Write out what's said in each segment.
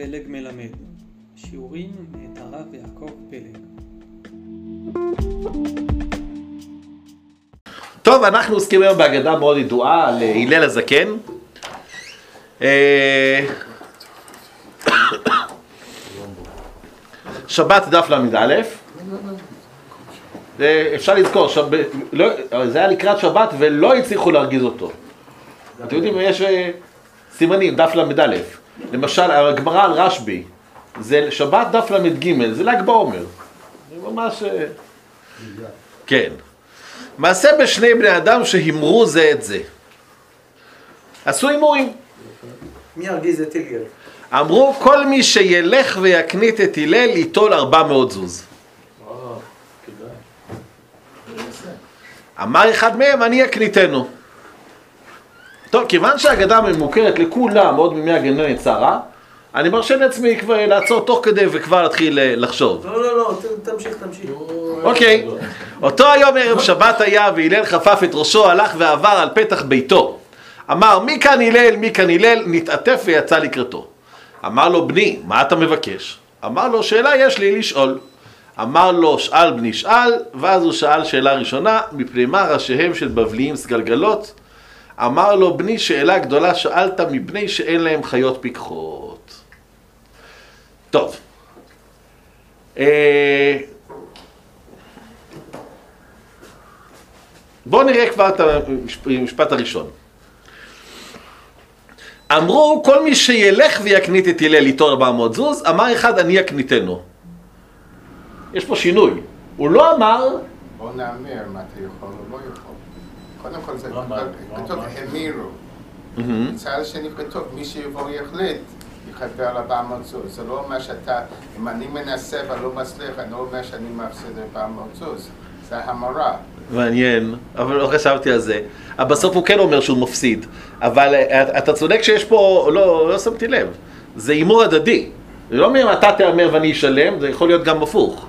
פלג מלמד, שיעורים מאת הרב יעקב פלג. טוב, אנחנו עוסקים היום בהגדה מאוד ידועה על הלל הזקן. אה, שבת דף ל"א. אה, אפשר לזכור, שב... לא... זה היה לקראת שבת ולא הצליחו להרגיז אותו. אתם יודעים, יש אה, סימנים, דף ל"א. למשל, הגמרא על רשב"י, זה שבת דף ל"ג, זה ל"ג בעומר. זה ממש... אה, כן. מעשה בשני בני אדם שהימרו זה את זה. עשו הימורים. מי ירגיז את הלל? אמרו, כל מי שילך ויקנית את הלל ייטול 400 זוז. אמר אחד מהם, אני אקניתנו. טוב, כיוון שהאגדה מוכרת לכולם עוד מימי הגננת שרה, אני מרשה לעצמי כבר לעצור תוך כדי וכבר להתחיל אה, לחשוב. לא, לא, לא, תמשיך, תמשיך. אוקיי. אותו היום ערב שבת היה והלל חפף את ראשו, הלך ועבר על פתח ביתו. אמר, מי כאן הלל, מי כאן הלל, נתעטף ויצא לקראתו. אמר לו, בני, מה אתה מבקש? אמר לו, שאלה יש לי לשאול. אמר לו, שאל בני שאל, ואז הוא שאל שאלה ראשונה, מפני מה ראשיהם של בבליים סגלגלות? אמר לו, בני, שאלה גדולה שאלת מפני שאין להם חיות פיקחות. טוב. אה, בואו נראה כבר את המשפט הראשון. אמרו, כל מי שילך ויקנית את הלל איתו 400 זוז, אמר אחד, אני יקניתנו. יש פה שינוי. הוא לא אמר, בוא נאמר מה אתה יכול או לא יכול. קודם כל זה לא לא כתוב אמר. המירו. מצד השני כתוב מי שיבוא יחליט יכפר על 400 זוז. זה לא אומר שאתה, אם אני מנסה ולא מצליח, אני לא אומר שאני מפסיד 400 זוז. זה המרה. מעניין, אבל לא חשבתי על זה. אבל בסוף הוא כן אומר שהוא מפסיד. אבל אה, אתה צודק שיש פה, לא, לא שמתי לב. זה הימור הדדי. זה לא אומר אתה תהמר ואני אשלם, זה יכול להיות גם הפוך.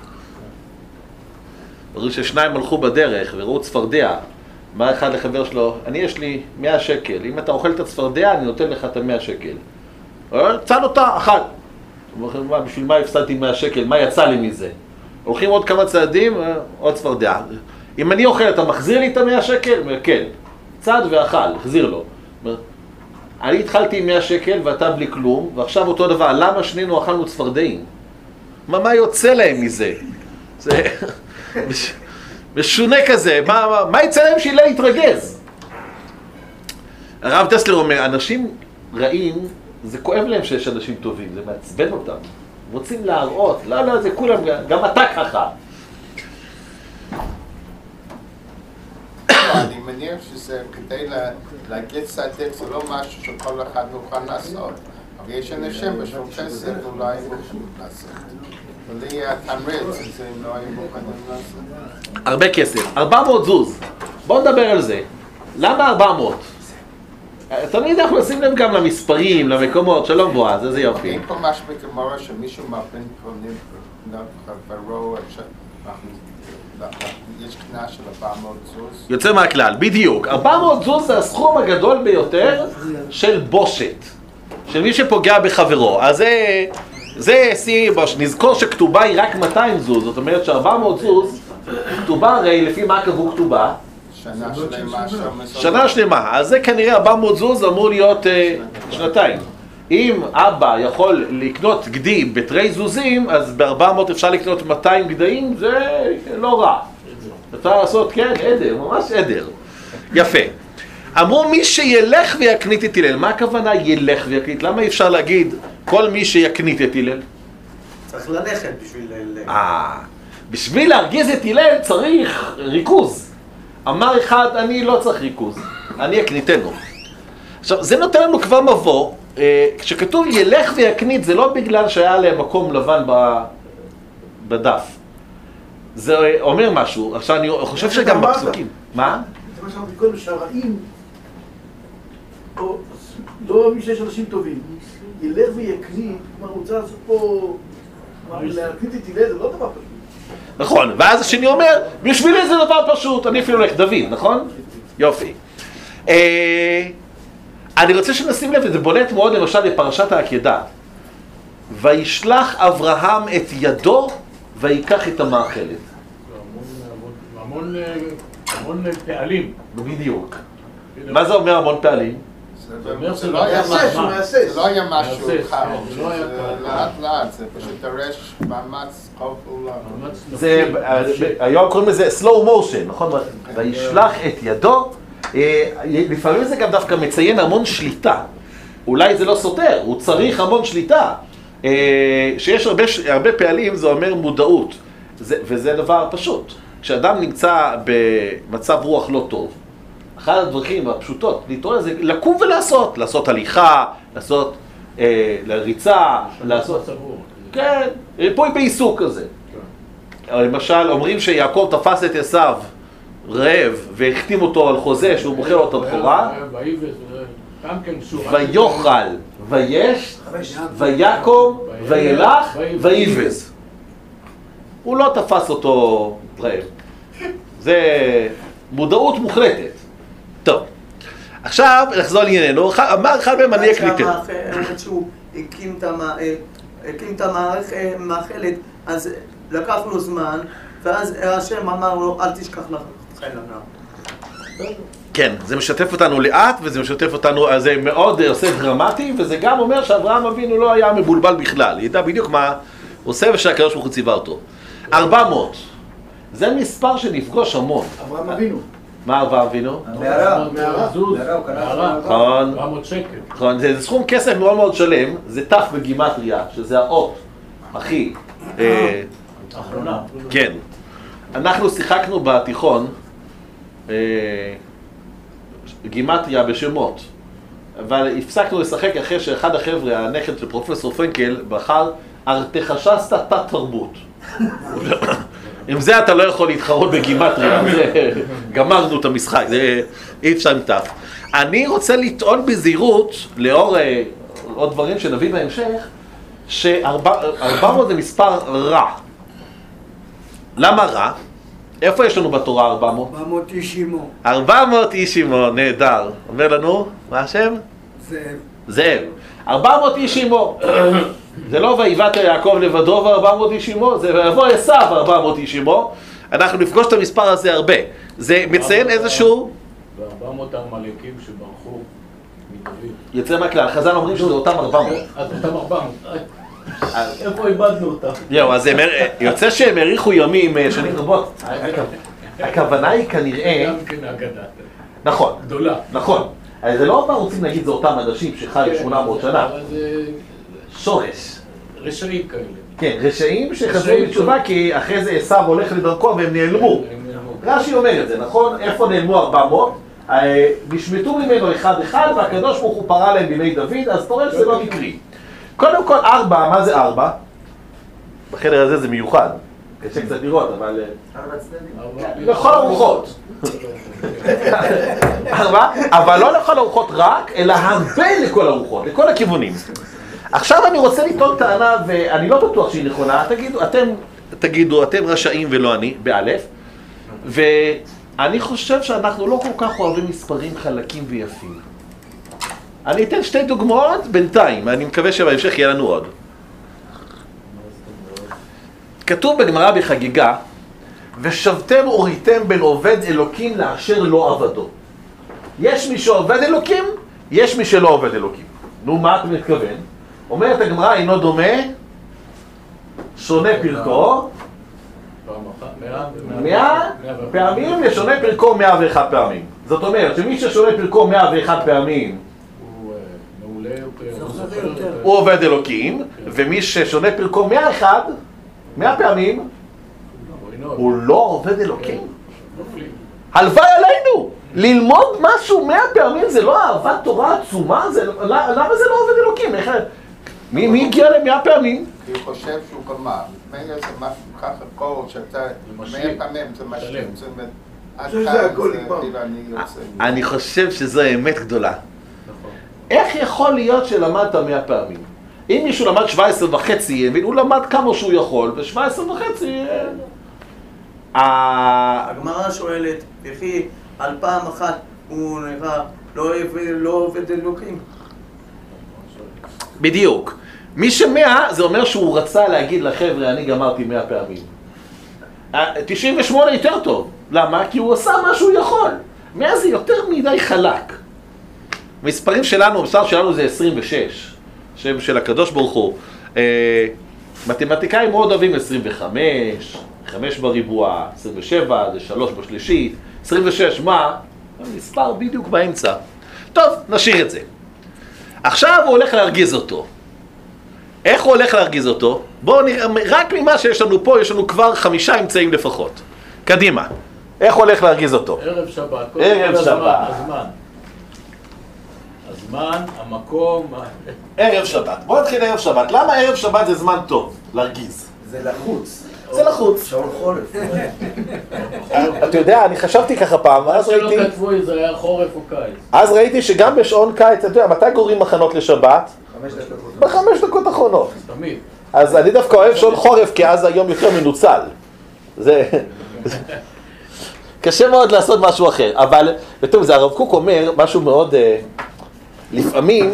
ראו ששניים הלכו בדרך וראו צפרדע. אמר אחד לחבר שלו, אני יש לי 100 שקל, אם אתה אוכל את הצפרדע אני נותן לך את ה-100 שקל. צד אותה, אחת. הוא אומר, "מה, בשביל מה הפסדתי 100 שקל, מה יצא לי מזה? הולכים עוד כמה צעדים, עוד צפרדע. אם אני אוכל, אתה מחזיר לי את ה-100 שקל? הוא אומר, כן. צד ואכל, החזיר לו. אני התחלתי עם 100 שקל ואתה בלי כלום, ועכשיו אותו דבר, למה שנינו אכלנו צפרדעים? מה, מה יוצא להם מזה? זה משונה כזה, מה, מה, מה יצא להם שהילה יתרגז? הרב טסלר אומר, אנשים רעים, זה כואב להם שיש אנשים טובים, זה מעצבן אותם. רוצים להראות, לא, לא, זה כולם, גם אתה ככה. לא, אני מניח שזה כדי לה- להגיד צדיק, זה לא משהו שכל אחד מוכן לעשות. אבל יש אנשים בשביל כסף אולי מוכנים לעשות. לא לעשות. הרבה כסף, 400 זוז. בואו נדבר על זה. למה 400? תמיד אנחנו נשים לב גם למספרים, למקומות, שלום בועז, איזה יופי. אין פה משהו בגמרא שמישהו מבין פונים חברו, יש קנס של 400 זוז. יוצא מהכלל, בדיוק. 400 זוז זה הסכום הגדול ביותר של בושת. של מי שפוגע בחברו. אז זה, זה שיא. נזכור שכתובה היא רק 200 זוז, זאת אומרת ש-400 זוז, כתובה הרי לפי מה קבעו כתובה? שנה שלמה שנה שלמה, אז זה כנראה 400 זוז אמור להיות אה, שנתיים. אם אבא יכול לקנות גדי בתרי זוזים, אז ב-400 אפשר לקנות 200 גדיים, זה לא רע. אפשר לעשות, כן, עדר, ממש עדר. יפה. אמרו מי שילך ויקנית את הלל, מה הכוונה ילך ויקנית? למה אי אפשר להגיד כל מי שיקנית את הלל? צריך ללכת בשביל... אה, בשביל להרגיז את הלל צריך ריכוז. אמר אחד, אני לא צריך ריכוז, אני אקניתנו. עכשיו, זה נותן לנו כבר מבוא. אה, כשכתוב ילך ויקנית, זה לא בגלל שהיה להם מקום לבן בדף. זה אומר משהו. עכשיו, אני חושב שגם. בפסוקים. מה? זה מה שאמרתי קודם, שהרעים, לא מי שיש אנשים טובים, ילך ויקנית, כלומר, הוא רוצה לעשות פה, להקנית את הלל זה לא דבר פשוט. נכון, ואז השני אומר, בשבילי זה דבר פשוט, אני אפילו הולך דוד, נכון? יופי. אה, אני רוצה שנשים לב, וזה בולט מאוד למשל בפרשת העקדה. וישלח אברהם את ידו ויקח את המאכלת. המון, המון, המון פעלים. בדיוק. מה זה אומר המון פעלים? זה לא היה משהו-. זה לא היה משהו כן, זה לא היה זה קל. לאט לאט, זה פשוט דורש מאמץ. מאמץ זה, נפשי. היום קוראים לזה slow motion, נכון? וישלח את ידו, אה, לפעמים זה גם דווקא מציין המון שליטה. אולי זה לא סותר, הוא צריך המון שליטה. אה, שיש הרבה, הרבה פעלים זה אומר מודעות, זה, וזה דבר פשוט. כשאדם נמצא במצב רוח לא טוב, אחת הדרכים הפשוטות להתעורר זה לקום ולעשות, לעשות הליכה, לעשות אה, לריצה, לעשות... סבור. כן, ריפוי בעיסוק כזה. למשל, אומרים שיעקב תפס את עשיו רעב והחתים אותו על חוזה שהוא מוכר לו את הבכורה, כן. ויאכל, ויש, ויקום, וילך, ויבז. הוא לא תפס אותו רעב. זה מודעות מוחלטת. טוב, עכשיו נחזור לענייננו. אמר אחד מהם אני אקניטנו. עד שהוא הקים את המ- אה, הקים את אה, המאכלת, אז לקח לו זמן, ואז השם אמר לו, אל תשכח לך. כן, זה משתף אותנו לאט, וזה משתף אותנו, אז זה מאוד אה, עושה דרמטי, וזה גם אומר שאברהם אבינו לא היה מבולבל בכלל, ידע בדיוק מה הוא עושה ושהקדוש ברוך הוא ציווה אותו. 400, זה מספר שנפגוש המון. אברהם אבינו. מה אברהם אבינו? המערה, מערה. מערה, מערה. נכון, 400 שקל. נכון, זה זה סכום כסף מאוד מאוד שלם, זה ת' בגימטריה, שזה האות הכי, אה, אחרונה. כן. אנחנו שיחקנו בתיכון אה, גימטריה בשמות, אבל הפסקנו לשחק אחרי שאחד החבר'ה, הנכד של פרופסור פרנקל, בחר ארתחשסתא תת תרבות. עם זה אתה לא יכול להתחרות בגימטריה, גמרנו את המשחק, זה אי אפשר עם ת'. אני רוצה לטעון בזהירות, לאור אה, עוד דברים שנביא בהמשך, ש-400 זה מספר רע. למה רע? איפה יש לנו בתורה 400? 400 איש עמו. 400 איש עמו, נהדר. אומר לנו, מה השם? זאב. זאב. 400 איש עמו. זה לא ויבאת יעקב לבדו ו-400 איש עמו, זה ויבוא עשיו 400 איש עמו. אנחנו נפגוש את המספר הזה הרבה. זה מציין איזשהו, ו-400 העמלקים שברחו מדוד. יוצא מהכלל, חז"ל אומרים שזה אותם 400. אז אותם 400. איפה איבדנו אותם? יואו, אז יוצא שהם האריכו ימים אה, שנים רבות. הכוונה היא כנראה, כן. נכון, גדולה. נכון. אז זה לא מה רוצים להגיד, זה אותם אנשים שחיו 800 שנה. שורש. רשעים כאלה. כן, רשעים שחזרו בתשובה כי אחרי זה עשיו הולך לדרכו והם נעלמו. רש"י אומר את זה, נכון? איפה נעלמו 400? אה, נשמטו ממנו אחד אחד והקדוש ברוך הוא פרה להם בימי דוד, אז אתה רואה שזה לא מקרי. קודם כל ארבע, מה זה ארבע? בחדר הזה זה מיוחד. קשה קצת לראות, אבל... אה. ארבע- לכל הרוחות. אבל לא לכל הרוחות רק, אלא הרבה לכל הרוחות, לכל הכיוונים. עכשיו אני רוצה לטעון טענה, ואני לא בטוח שהיא נכונה, תגידו, אתם תגידו, אתם רשאים ולא אני, באלף, ואני חושב שאנחנו לא כל כך אוהבים מספרים חלקים ויפים. אני אתן שתי דוגמאות בינתיים, אני מקווה שבהמשך יהיה לנו עוד. כתוב בגמרא בחגיגה, ושבתם וריתם בין עובד אלוקים לאשר לא עבדו. יש מי שעובד אלוקים, יש מי שלא עובד אלוקים. נו, מה אתה מתכוון? אומרת הגמרא, אינו דומה, שונה פרקו, מאה. פעמים לשונה פרקו מאה ואחת פעמים. זאת אומרת שמי ששונה פרקו מאה ואחת פעמים הוא אה. הוא עובד אלוקים, ומי ששונה פרקו מאה אחד, מאה פעמים, הוא לא עובד אלוקים. נופלים. הלוואי עלינו! ללמוד משהו מאה פעמים זה לא אהבת תורה עצומה? זה, לא- למה זה לא עובד אלוקים? איך, מי, מי הגיע למאה פעמים? כי הוא חושב שהוא גמר. מילא זה משהו ככה קול שאתה. מאה פעמים זה משלים. כאילו אני יוצא. אני חושב שזו אמת גדולה. נכון. איך יכול להיות שלמדת מאה פעמים? אם מישהו למד 17 וחצי, הוא למד כמה שהוא יכול, ו-17 וחצי... אה, ה- הגמרא שואלת, וכי על פעם אחת הוא נראה לא עובד- לא עובד אלוקים? בדיוק. מי שמאה, זה אומר שהוא רצה להגיד לחבר'ה, אני גמרתי מאה פעמים. ה- 98 יותר טוב. למה? כי הוא עשה מה שהוא יכול. 100 זה יותר מדי חלק. המספרים שלנו, המספר שלנו זה 26, שם של הקדוש ברוך הוא. אה, מתמטיקאים מאוד אוהבים 25, 5 בריבוע, 27 זה 3 בשלישית, 26 מה? מספר בדיוק באמצע. טוב, נשאיר את זה. עכשיו הוא הולך להרגיז אותו. איך הוא הולך להרגיז אותו? בואו נראה, רק ממה שיש לנו פה, יש לנו כבר חמישה אמצעים לפחות. קדימה. איך הולך להרגיז אותו? ערב שבת. ערב שבת. הזמן. הזמן, המקום, ערב שבת. בואו נתחיל ערב שבת. למה ערב שבת זה זמן טוב להרגיז? זה לחוץ. זה לחוץ. שעון חורף. אתה יודע, אני חשבתי ככה פעם, מה ואז שלא ראיתי, כתבו אם זה היה חורף או קיץ. אז ראיתי שגם בשעון קיץ, אתה יודע, מתי גוררים מחנות לשבת? חמש דקות. בחמש דקות אחרונות. תמיד. אז אני דווקא אוהב שעון חורף, כי אז היום יותר מנוצל. זה... קשה מאוד לעשות משהו אחר, אבל, וטוב, זה הרב קוק אומר משהו מאוד, אה, לפעמים,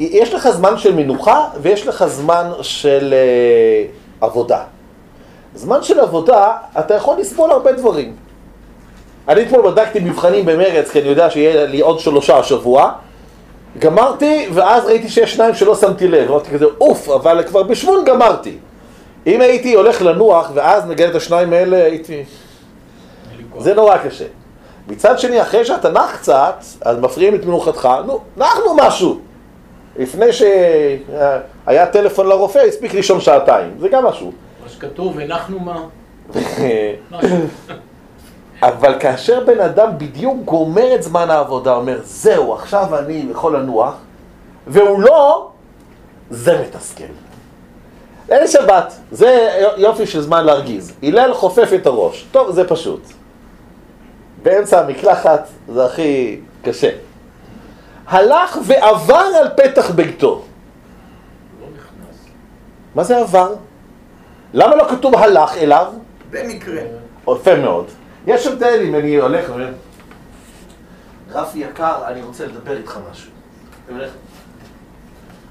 יש לך זמן של מנוחה ויש לך זמן של אה, עבודה. זמן של עבודה, אתה יכול לסבול הרבה דברים. אני אתמול בדקתי מבחנים במרץ, כי אני יודע שיהיה לי עוד שלושה השבוע. גמרתי, ואז ראיתי שיש שניים שלא שמתי לב. אמרתי כזה, אוף, אבל כבר בשבון גמרתי. אם הייתי הולך לנוח, ואז נגד את השניים האלה, הייתי... זה נורא קשה. מצד שני, אחרי שאתה נח קצת, אז מפריעים את מנוחתך, נו, נחנו משהו. לפני שהיה טלפון לרופא, הספיק לישון שעתיים, זה גם משהו. מה שכתוב, הנחנו מה? אבל כאשר בן אדם בדיוק גומר את זמן העבודה, אומר, זהו, עכשיו אני יכול לנוח, והוא לא, זה מתסכל. ליל שבת, זה יופי של זמן להרגיז. הלל חופף את הראש. טוב, זה פשוט. באמצע המקלחת זה הכי קשה. הלך ועבר על פתח ביתו. לא. מה זה עבר? למה לא כתוב הלך אליו? במקרה. יפה מאוד. יש הבדל אם אני הולך ואומר, רפי יקר, אני רוצה לדבר איתך משהו.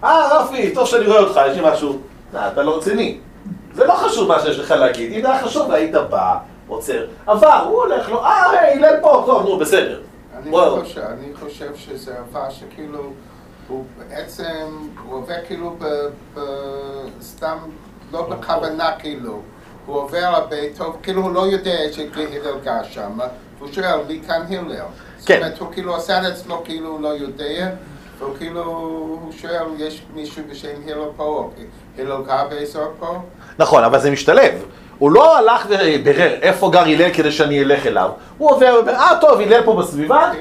אה, רפי, טוב שאני רואה אותך, יש לי משהו. אה, אתה לא רציני. זה לא חשוב מה שיש לך להגיד. אם זה היה חשוב, היית בא, עוצר. עבר, הוא הולך לו, אה, היי, הלל פה, טוב, נו, בסדר. אני. חושב, אני חושב שזה עבר שכאילו, הוא בעצם, הוא עובר כאילו ב... ב סתם, לא בכוונה כאילו. הוא עובר על ביתו, כאילו הוא לא יודע שהלל גר שם, והוא שואל, מי כאן הלל? זאת כן. אומרת, הוא כאילו עושה את עצמו כאילו הוא לא יודע, והוא כאילו, הוא שואל, יש מישהו בשם הלל פה, הלל גר באזור פה? נכון, אבל זה משתלב. הוא לא הלך ובירר איפה גר הלל כדי שאני אלך אליו. הוא עובר ואומר, אה, טוב, הלל פה בסביבה,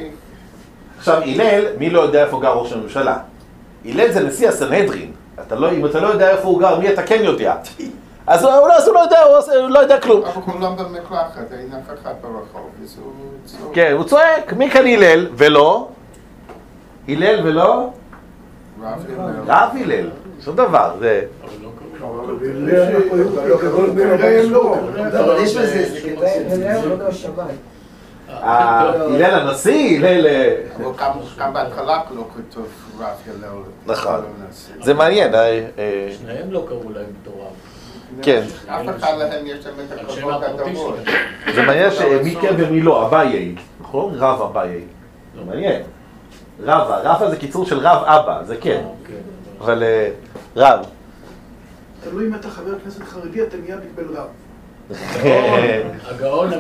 עכשיו, הלל, מי לא יודע איפה גר ראש הממשלה? הלל זה נשיא הסנהדרין. אתה לא, אם אתה לא יודע איפה הוא גר, מי אתה כן יודע? אז הוא, אז הוא לא יודע, הוא, לא יודע כלום. אבל הוא לא במקלחת, אין אף אחד ברחוב, אז הוא צועק. כן, הוא צועק, מי כאן הלל? ולא? הלל ולא? רב הלל. רב הלל. שום דבר, זה... אבל לא. אבל יש בזה, זה כדאי, לא. אה, הלל הנשיא, הלל... אה, גם- בהתחלה לא כתוב רב הלל. נכון. לא. זה מעניין, אה, אה, שניהם לא קראו להם בתור רב. כן. אף אחד להם יש להם את הכבוד. שלהם. זה מעניין שמי כן ומי לא, אביי, נכון? רב אביי. זה מעניין. רבא, רבא זה קיצור של רב אבא, זה כן. כן, אבל אה, רב. תלוי אם אתה חבר כנסת חרדי, אתה מיד מתבל רב. הגאון.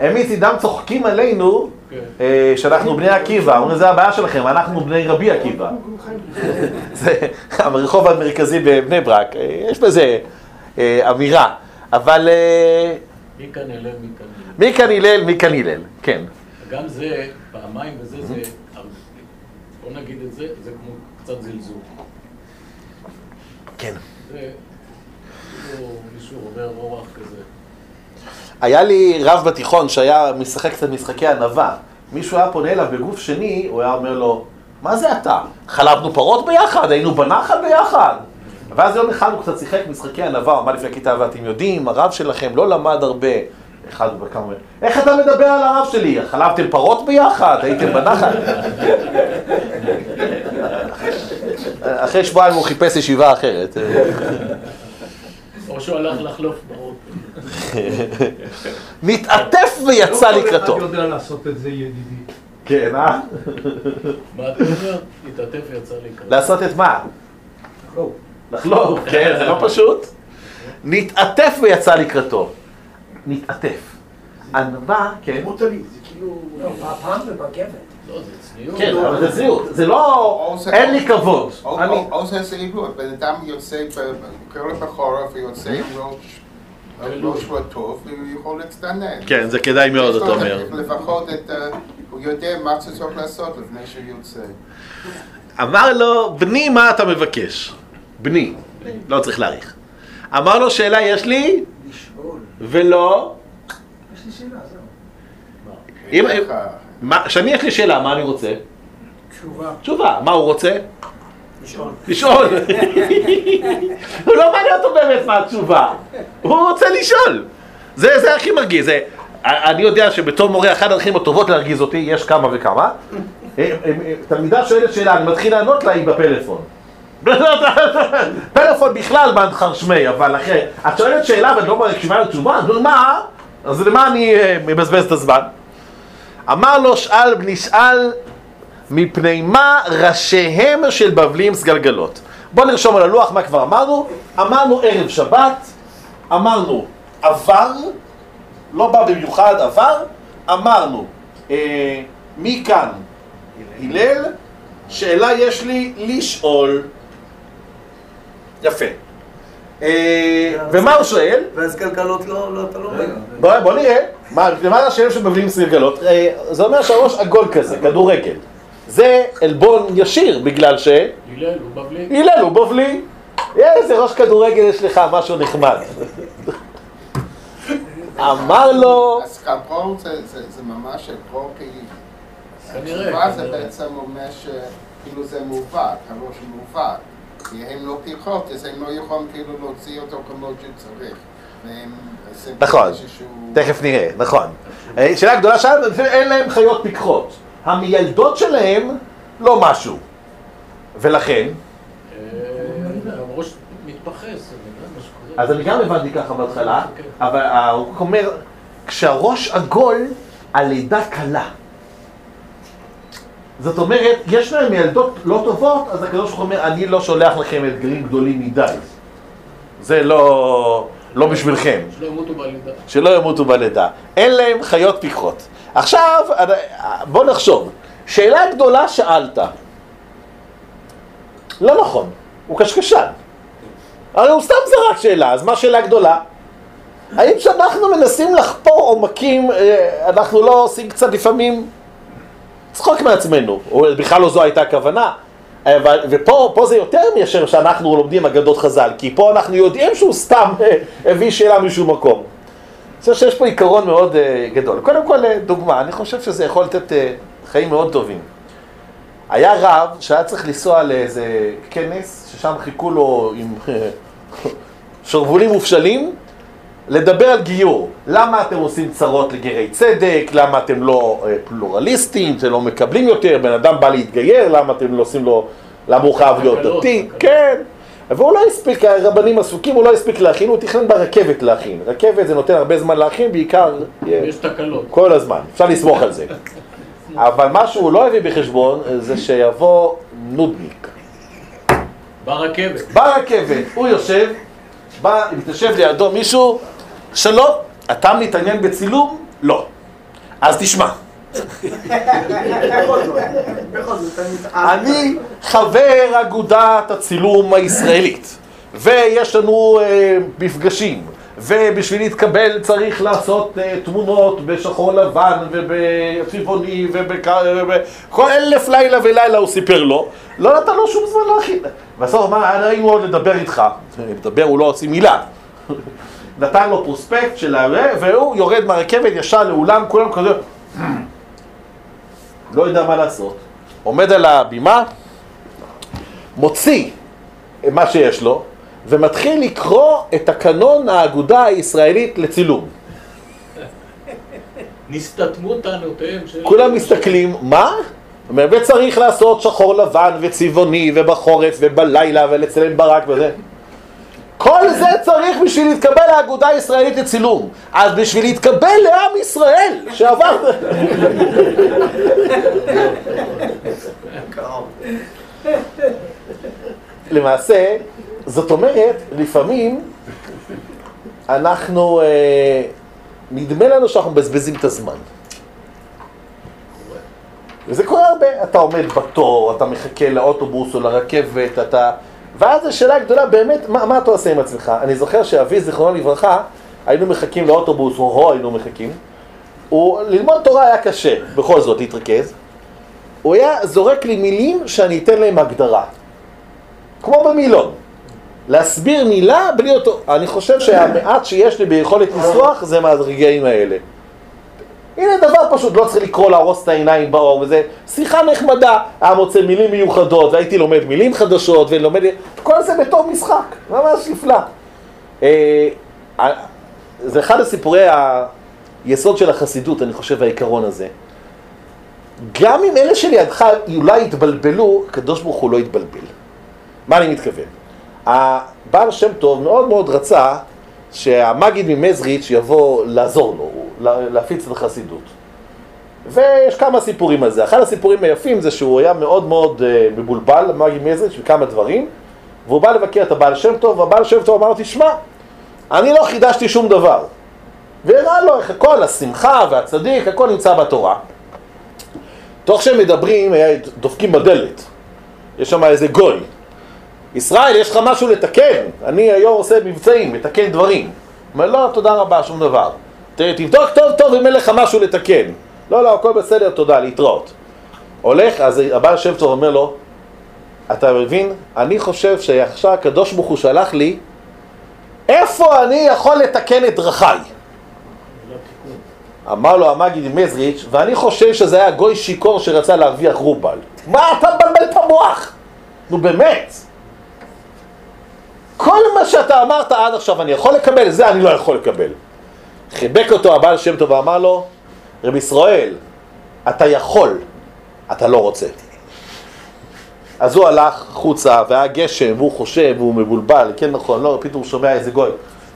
הם מצידם צוחקים עלינו כן. אה, שאנחנו בני עקיבא, אומרים זה הבעיה שלכם, אנחנו בני רבי עקיבא. זה הרחוב המרכזי בבני ברק, אה, יש בזה אה, אמירה. אבל מי כאן הלל, מי כאן הלל. מי כאן הלל, מי כאן הלל, כן. גם זה, פעמיים וזה, זה, בוא נגיד את זה, זה כמו קצת זלזול. כן. כזה. היה לי רב בתיכון שהיה משחק קצת משחקי ענווה. מישהו היה פונה אליו בגוף שני, הוא היה אומר לו, מה זה אתה? חלבנו פרות ביחד, היינו בנחל ביחד. ואז יום אחד הוא קצת שיחק משחקי ענווה, הוא אמר לפני כיתה, ואתם יודעים, הרב שלכם לא למד הרבה. אחד הוא בכמה אומר, איך אתה מדבר על הרב שלי? חלבתם פרות ביחד? הייתם בנחל? אחרי שבועיים הוא חיפש ישיבה אחרת. או שהוא הלך לחלוף באוטו. נתעטף ויצא לקראתו. לא כל אחד יודע לעשות את זה, ידידי. כן, אה? מה אתה אומר? התעטף ויצא לקראתו. לעשות את מה? לחלוב. כן, זה לא פשוט. נתעטף ויצא לקראתו. נתעטף. ענווה, כן. מוטלי, זה כאילו... לא, פעם בבגבת. לא, זה צניעות. כן, אבל זה זהות. זה לא... אין לי כבוד. או- זה זהירות, בן אדם יוצא בקרב החורף ויוצא עם ראש ראש לא טוב והוא יכול להצטנן. כן, זה כדאי מאוד, אתה אומר. לפחות את, ה- הוא יודע מה צריך לעשות לפני שהוא יוצא. אמר לו, בני, מה אתה מבקש? בני, לא צריך להאריך. אמר לו, שאלה יש לי. ולא... יש לי שאלה, זהו. כשאני יש לי שאלה, מה אני רוצה? תשובה. תשובה. מה הוא רוצה? לשאול. לשאול. הוא לא מעניין אותו באמת מה התשובה. הוא רוצה לשאול. זה, זה הכי מרגיז. זה, אני יודע שבתור מורה, אחת הדרכים הטובות להרגיז אותי, יש כמה וכמה. אה, אה, אה, תלמידה שואלת שאלה, אני מתחיל לענות לה, היא בפלאפון. פלאפון בכלל מנחר שמי, אבל אחרי, את שואלת שאלה ואת לא מקשיבה לתשובה, אז מה? אז למה אני אה, מבזבז את הזמן? אמר לו שאל בני שאל מפני מה ראשיהם של בבלים סגלגלות. בואו נרשום על הלוח מה כבר אמרנו. אמרנו ערב שבת, אמרנו עבר, לא בא במיוחד עבר, אמרנו אה, מי כאן? הלל, שאלה יש לי לשאול. יפה. אה, ומה הוא שואל? ואז כלכלות לא, לא, אתה לא אומר. בוא, נראה, מה, למעלה השאלה של מבלים סגלגלות, אה, זה אומר שהראש עגול כזה, כדורגל. זה עלבון ישיר, בגלל ש... הלל הוא בבלי. הלל הוא בבלי. איזה ראש כדורגל יש לך, משהו נחמד. אמר לו, אז פה זה, זה, זה ממש פה כי כנראה, התשובה זה. בעצם אומר שכאילו זה מעוות, הראש מעוות. כי הם לא פיחות, אז הם לא יכולים כאילו להוציא אותו כמו שצריך. נכון. תכף נראה, נכון. אה, שאלה גדולה שם, אין להם חיות פיקחות. המיילדות שלהם לא משהו. ולכן, אה. אז אני גם הבנתי ככה בהתחלה, כן. אבל הוא אומר, כשהראש עגול, הלידה קלה. זאת אומרת, יש להם ילדות לא טובות, אז הקדוש ברוך הוא אומר, אני לא שולח לכם אתגרים גדולים מדי. זה לא, לא בשבילכם. שלא ימותו בלידה. שלא ימותו בלידה. אין להם חיות פיקחות. עכשיו, בוא נחשוב. שאלה גדולה שאלת. לא נכון, הוא קשקשן. הרי הוא סתם זרק שאלה, אז מה שאלה גדולה? האם כשאנחנו מנסים לחפור עומקים, אה, אנחנו לא עושים קצת לפעמים צחוק מעצמנו, או בכלל לא זו הייתה הכוונה. אבל, ופה פה זה יותר מאשר שאנחנו לומדים אגדות חז"ל, כי פה אנחנו יודעים שהוא סתם אה, הביא שאלה משום מקום. אני חושב שיש פה עיקרון מאוד אה, גדול. קודם כל, אה, דוגמה, אני חושב שזה יכול לתת אה, חיים מאוד טובים. היה רב שהיה צריך לנסוע לאיזה כנס, ששם חיכו לו עם שרוולים מופשלים, לדבר על גיור. למה אתם עושים צרות לגרי צדק? למה אתם לא אה, פלורליסטים? אתם לא מקבלים יותר? בן אדם בא להתגייר? למה אתם לא עושים לו... למה הוא חייב להיות דתי? כן. והוא לא הספיק, הרבנים עסוקים, הוא לא הספיק להכין, הוא תכנן ברכבת להכין. רכבת זה נותן הרבה זמן להכין, בעיקר אה, ויש תקלות. כל הזמן, אפשר לסמוך על זה. אבל מה שהוא לא הביא בחשבון זה שיבוא נודניק. ברכבת. ברכבת, הוא יושב, בא, מתיישב לידו מישהו, שלום, אתה מתעניין בצילום? לא. אז תשמע, אני חבר אגודת הצילום הישראלית, ויש לנו אה, מפגשים, ובשביל להתקבל צריך לעשות אה, תמונות בשחור לבן ובצבעוני ובכל אלף לילה ולילה הוא סיפר לו, לא נתן לו שום זמן להכין. בסוף אמר, נעים מאוד לדבר איתך, לדבר הוא לא עושה מילה. נתן לו פרוספקט של ה... והוא יורד מהרכבת ישר לאולם, כולם כזה... לא יודע מה לעשות, עומד על הבימה, מוציא מה שיש לו, ומתחיל לקרוא את תקנון האגודה הישראלית לצילום. נסתתמו טענותיהם של... כולם מסתכלים, מה? וצריך לעשות שחור לבן וצבעוני ובחורף ובלילה ולצלם ברק וזה. כל זה צריך בשביל להתקבל לאגודה הישראלית לצילום. אז בשביל להתקבל לעם ישראל, שעבר... למעשה, זאת אומרת, לפעמים אנחנו, אה, נדמה לנו שאנחנו מבזבזים את הזמן. וזה קורה הרבה, אתה עומד בתור, אתה מחכה לאוטובוס או לרכבת, אתה... ואז השאלה הגדולה, באמת, מה, מה אתה עושה עם עצמך? אני זוכר שאבי, זיכרונו לברכה, היינו מחכים לאוטובוס, או הו היינו מחכים. הוא, ללמוד תורה היה קשה, בכל זאת, להתרכז. הוא היה זורק לי מילים שאני אתן להם הגדרה. כמו במילון. להסביר מילה בלי אותו... אני חושב שהמעט שיש לי ביכולת ניסוח זה מהרגעים האלה. הנה דבר פשוט, לא צריך לקרוא להרוס את העיניים באור וזה שיחה נחמדה, היה מוצא מילים מיוחדות והייתי לומד מילים חדשות ולומד, כל זה בתור משחק, ממש נפלא. אה, אה, זה אחד הסיפורי היסוד של החסידות, אני חושב, העיקרון הזה. גם אם אלה שלידך אולי יתבלבלו, הקדוש ברוך הוא לא יתבלבל. מה אני מתכוון? הבעל שם טוב מאוד מאוד רצה שהמגיד ממזריץ' יבוא לעזור לו, להפיץ את החסידות. ויש כמה סיפורים על זה. אחד הסיפורים היפים זה שהוא היה מאוד מאוד uh, מבולבל, מגיד ממזריץ', בכמה דברים, והוא בא לבקר את הבעל שם טוב, והבעל שם טוב אמר לו, תשמע, אני לא חידשתי שום דבר. והראה לו איך הכל, השמחה והצדיק, הכל נמצא בתורה. תוך שהם מדברים, דופקים בדלת. יש שם איזה גוי. ישראל, יש לך משהו לתקן? אני היום עושה מבצעים, מתקן דברים. אומר, לא, תודה רבה, שום דבר. תבדוק טוב טוב אם אין לך משהו לתקן. לא, לא, הכל בסדר, תודה, להתראות. הולך, אז הבעל שם טוב אומר לו, אתה מבין? אני חושב שעכשיו הקדוש ברוך הוא שלח לי, איפה אני יכול לתקן את דרכיי? אמר לו המגיד מזריץ', ואני חושב שזה היה גוי שיכור שרצה להרוויח רובל. מה אתה מבלבל את המוח? נו באמת. כל מה שאתה אמרת עד עכשיו אני יכול לקבל, זה אני לא יכול לקבל. חיבק אותו הבעל שם טוב ואמר לו, רב ישראל, אתה יכול, אתה לא רוצה. אז הוא הלך חוצה, והיה גשם, והוא חושב, והוא מבולבל, כן נכון, לא, פתאום הוא שומע איזה גוי.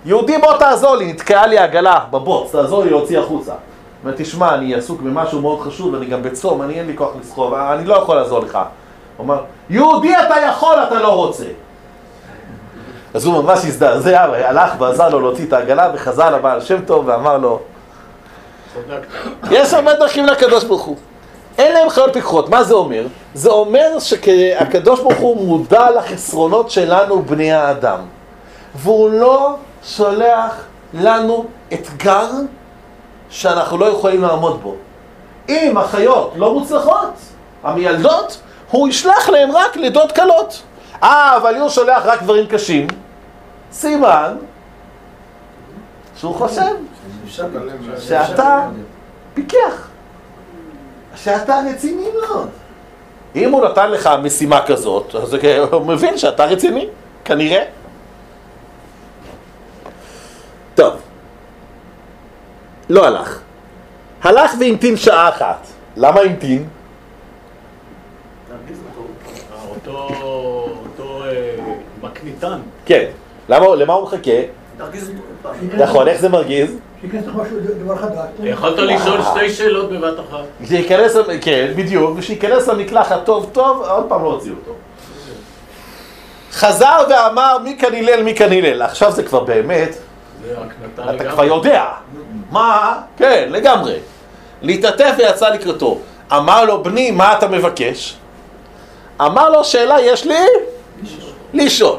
יהודי בוא תעזור לי, נתקעה לי העגלה בבוץ, תעזור לי להוציא החוצה. אומר, תשמע, אני עסוק במשהו מאוד חשוב, אני גם בצום, אני אין לי כוח לסחוב, אני לא יכול לעזור לך. הוא אומר, יהודי אתה יכול, אתה לא רוצה. אז הוא ממש הזדעזע, הלך ועזר לו להוציא את העגלה וחזר לבעל שם טוב ואמר לו יש הרבה דרכים לקדוש ברוך הוא. אין להם חיות פיקחות, מה זה אומר? זה אומר שהקדוש ברוך הוא מודע לחסרונות שלנו בני האדם. והוא לא שולח לנו אתגר שאנחנו לא יכולים לעמוד בו. אם החיות לא מוצלחות, המילדות, הוא ישלח להם רק לידות קלות אה, אבל הוא שולח רק דברים קשים. סימן שהוא חושב שאתה פיקח, שאתה רציני מאוד. אם הוא נתן לך משימה כזאת, אז הוא מבין שאתה רציני, כנראה. טוב, לא הלך. הלך והמתין שעה אחת. למה המתין? אותו, אותו אה, מקניטן. כן. למה, למה הוא מחכה? נכון, איך זה מרגיז? שייכנס לך משהו, דבר חדש. יכולת לשאול שתי שאלות בבת אחת. שייכנס, כן, בדיוק, ושייכנס למקלחת טוב טוב, עוד פעם לא הוציאו אותו. חזר ואמר מי כאן הלל, מי כאן הלל. עכשיו זה כבר באמת, אתה. כבר יודע. מה? כן, לגמרי. להתעטף ויצא לקראתו. אמר לו, בני, מה אתה מבקש? אמר לו, שאלה יש לי? לשאול.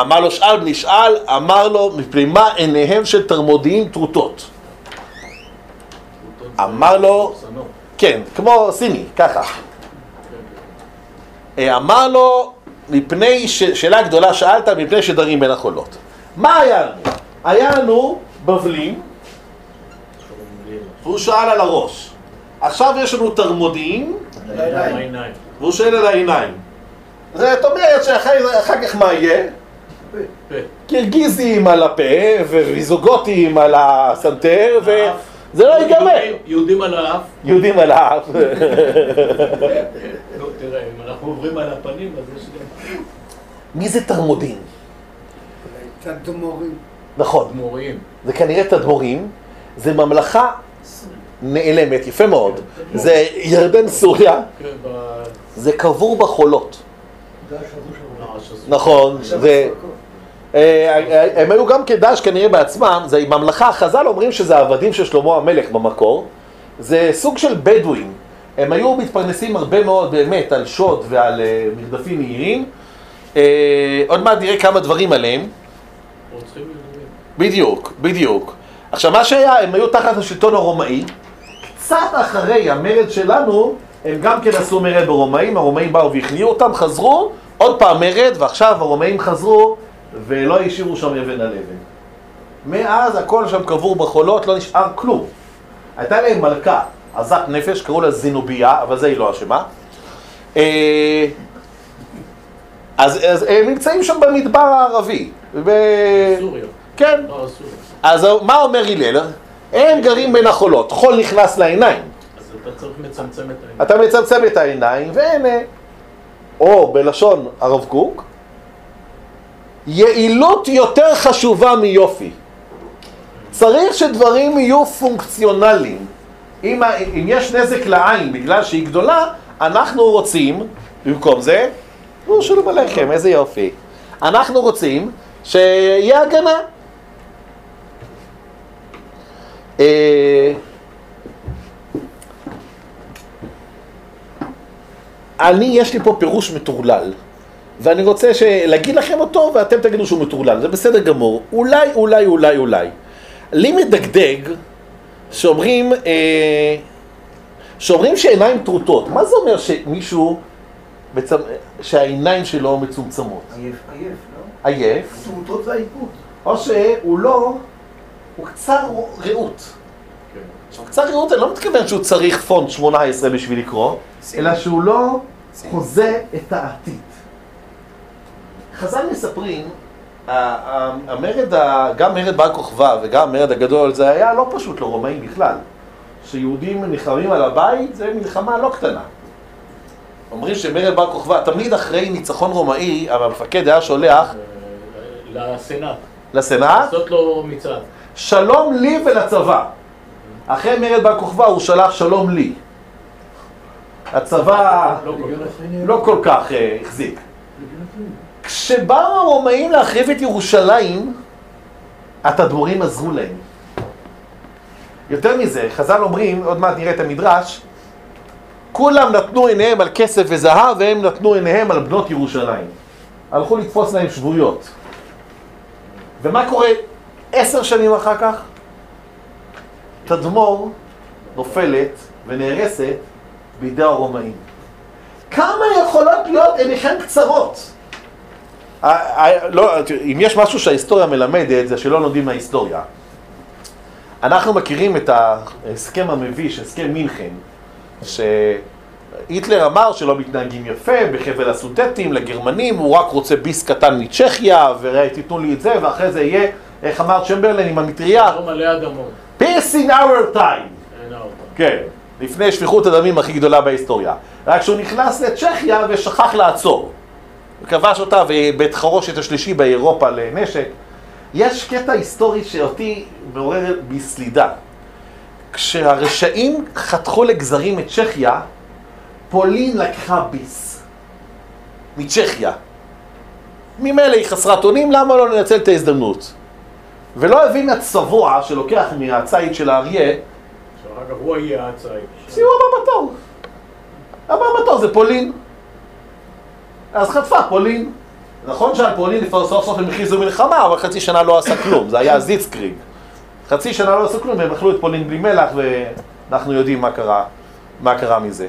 אמר לו, שאל בני שאל, אמר לו, מפני מה עיניהם של תרמודיים טרוטות? אמר לו. כן, כמו סיני, ככה. אה, אמר לו, מפני, ש... שאלה גדולה שאלת, מפני שדרים בין החולות. מה היה לנו? היה לנו בבלים, והוא שאל על הראש. עכשיו יש לנו תרמודיים. והוא שואל על העיניים. זאת אומרת שאחר אחר כך מה יהיה? פה. קירגיזים על הפה, וויזוגותים על הסנטר, ו... זה לא ייגמר. יהודים- על האף. יהודים על האף. לא, תראה, אם אנחנו עוברים על הפנים, אז יש גם מי זה תרמודין? תדמורים. נכון, מורים. זה כנראה תדמורים, זה ממלכה נעלמת, יפה מאוד. זה ירדן סוריה, כן, זה קבור בחולות. הזה. נכון, זה... אה, הם היו גם כדאעש כנראה בעצמם, זה ממלכה, חז"ל אומרים שזה העבדים של שלמה המלך במקור, זה סוג של בדואים, הם היו מתפרנסים הרבה מאוד באמת על שוד ועל אה, מרדפים מהירים, אה, עוד מעט נראה כמה דברים עליהם. בדיוק, בדיוק. עכשיו מה שהיה, הם היו תחת השלטון הרומאי, קצת אחרי המרד שלנו, הם גם כן עשו מרד ברומאים, הרומאים באו והכניעו אותם, חזרו, עוד פעם מרד, ועכשיו הרומאים חזרו ולא השאירו שם אבן על אבן. מאז הכל שם קבור בחולות, לא נשאר כלום. הייתה להם מלכה, עזת נפש, קראו לה זינוביה, אבל זה היא לא אשמה. אה, אז, אז הם נמצאים שם במדבר הערבי. ב... סוריה. כן. לא, סוריה. אז מה אומר הלל? הם גרים בין החולות, חול נכנס לעיניים. אז אתה צריך לצמצם את העניין. אתה מצמצם את העיניים, והנה, או בלשון הרב קוק, יעילות יותר חשובה מיופי. צריך שדברים יהיו פונקציונליים. אם, אם יש נזק לעין בגלל שהיא גדולה, אנחנו רוצים, במקום זה, נו, שלום עליכם, איזה יופי. אנחנו רוצים שיהיה הגנה. אה, אני, יש לי פה פירוש מטורלל, ואני רוצה להגיד לכם אותו ואתם תגידו שהוא מטורלל, זה בסדר גמור. אולי, אולי, אולי, אולי. לי מדגדג שאומרים, אה, שאומרים שעיניים טרוטות. מה זה אומר שמישהו, מצמ... שהעיניים שלו מצומצמות? עייף, עייף, לא? עייף, תרותות זה העיפות. או שהוא לא, הוא קצר ראות. כן. עכשיו, קצר ראות, אני לא מתכוון שהוא צריך פונט 18 בשביל לקרוא, אלא שהוא לא חוזה את העתיד. חז"ל מספרים, המרד, גם מרד בר כוכבא וגם המרד הגדול, זה היה לא פשוט לרומאים בכלל. שיהודים נלחמים על הבית, זה מלחמה לא קטנה. אומרים שמרד בר כוכבא, תמיד אחרי ניצחון רומאי, המפקד היה שולח לסנאט. לסנאט, לעשות לו מצעד. שלום לי ולצבא. אחרי מרד בר כוכבא הוא שלח שלום לי. הצבא לא כל כך. לא אה, החזיק. כשבאו הרומאים להחריב את ירושלים, התדמורים עזרו להם. יותר מזה, חז"ל אומרים, עוד מעט נראה את המדרש, כולם נתנו עיניהם על כסף וזהב והם נתנו עיניהם על בנות ירושלים. הלכו לתפוס להם שבויות. ומה קורה עשר שנים אחר כך? תדמור נופלת ונהרסת בידי הרומאים. כמה יכולות להיות עיניכם קצרות? ה- ה- לא, אם יש משהו שההיסטוריה מלמדת, זה שלא לומדים מההיסטוריה. אנחנו מכירים את ההסכם המביש, הסכם מינכן, שהיטלר אמר שלא מתנהגים יפה בחבל הסודטים לגרמנים, הוא רק רוצה ביס קטן מצ'כיה, ותיתנו לי את זה, ואחרי זה יהיה, איך אמר צ'מברלין עם המטריה, peace in our time. כן, לפני שפיכות הדמים הכי גדולה בהיסטוריה. רק שהוא נכנס לצ'כיה ושכח לעצור. וכבש אותה ובית חרושת השלישי באירופה לנשק. יש קטע היסטורי שאותי מעורר בי סלידה. כשהרשעים חתכו לגזרים את צ'כיה, פולין לקחה ביס. מצ'כיה. ממילא היא חסרת אונים, למה לא לנצל את ההזדמנות? ולא הבין הצבוע שלוקח מהציד של האריה, כך הוא יהיה הציד. סיוע הבא בתור. הבא בתור זה פולין. אז חטפה פולין. נכון שעל פולין לפעמים סוף סוף הם הכריזו מלחמה, אבל חצי שנה לא עשה כלום, זה היה זיצקריג. חצי שנה לא עשו כלום, הם אכלו את פולין בלי מלח, ואנחנו יודעים מה קרה, מה קרה מזה.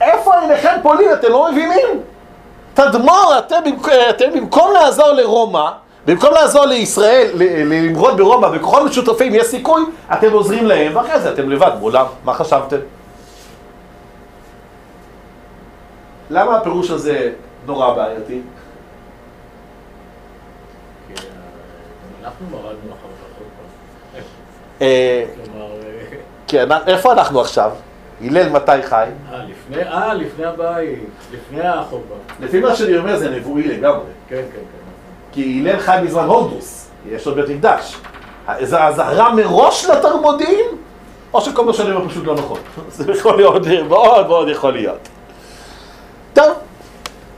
איפה עיניכם פולין, אתם לא מבינים? תדמור, אתם, אתם במקום לעזור לרומא, במקום לעזור לישראל, למרוד ברומא, בכוחות משותפים יש סיכוי, אתם עוזרים להם, ואחרי זה אתם לבד מולם. מה חשבתם? למה הפירוש הזה נורא בעייתי? כי, אנחנו מרדנו אחר כך עוד פעם. כלומר, כי אנ- איפה אנחנו עכשיו? הלל מתי חי? אה, לפני, אה, לפני הבית, לפני החובה. לפי מה שאני אומר זה נבואי לגמרי. כן, כן, כן. כי הלל חי בזמן הורדוס, יש לו בית מקדש. זה אזהרה מראש לתרמודים, או שכל מה שאני אומר פשוט לא נכון. זה יכול להיות, מאוד מאוד יכול להיות. טוב,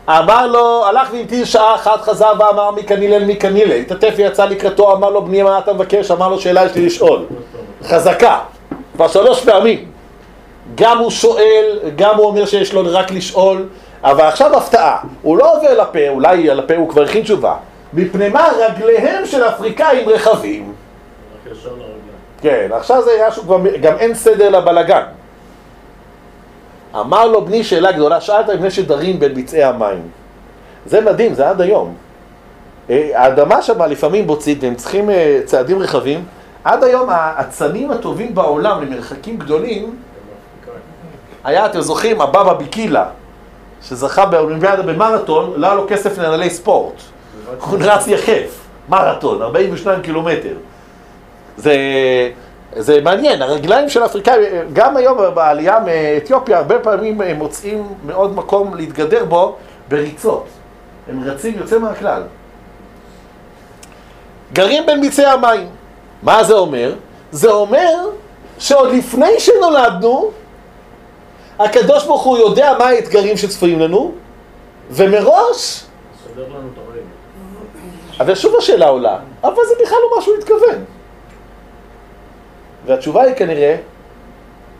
אמר לו, הלך והמתין שעה אחת, חזר ואמר כאן הלל. התעטף ויצא לקראתו, אמר לו, בני מה אתה מבקש? אמר לו, שאלה יש לי לשאול. חזקה, כבר שלוש פעמים. גם הוא שואל, גם הוא אומר שיש לו רק לשאול, אבל עכשיו הפתעה, הוא לא עובר לפה, אולי על הפה הוא כבר הכין תשובה. מפני מה רגליהם של אפריקאים רחבים? לרגליים. כן, עכשיו זה משהו כבר, גם אין סדר לבלגן. אמר לו בני שאלה גדולה, שאלת מפני שדרים בין ביצעי המים. זה מדהים, זה עד היום. אה, האדמה שם לפעמים בוצית והם צריכים אה, צעדים רחבים. עד היום האצנים הטובים בעולם למרחקים גדולים. היה, אתם זוכרים, הבבא ביקילה, שזכה באולימפיאדה במרתון, לא היה לו כסף לנהלי ספורט. הוא רץ יחף, מרתון, 42 קילומטר. זה, זה מעניין, הרגליים של האפריקאים, גם היום בעלייה מאתיופיה, הרבה פעמים הם מוצאים מאוד מקום להתגדר בו בריצות. הם רצים יוצא מהכלל. גרים בין ביצי המים. מה זה אומר? זה אומר שעוד לפני שנולדנו, הקדוש ברוך הוא יודע מה האתגרים שצפויים לנו, ומראש סדר לנו את הרגל. אבל שוב השאלה עולה, אבל זה בכלל לא מה שהוא התכוון. והתשובה היא כנראה,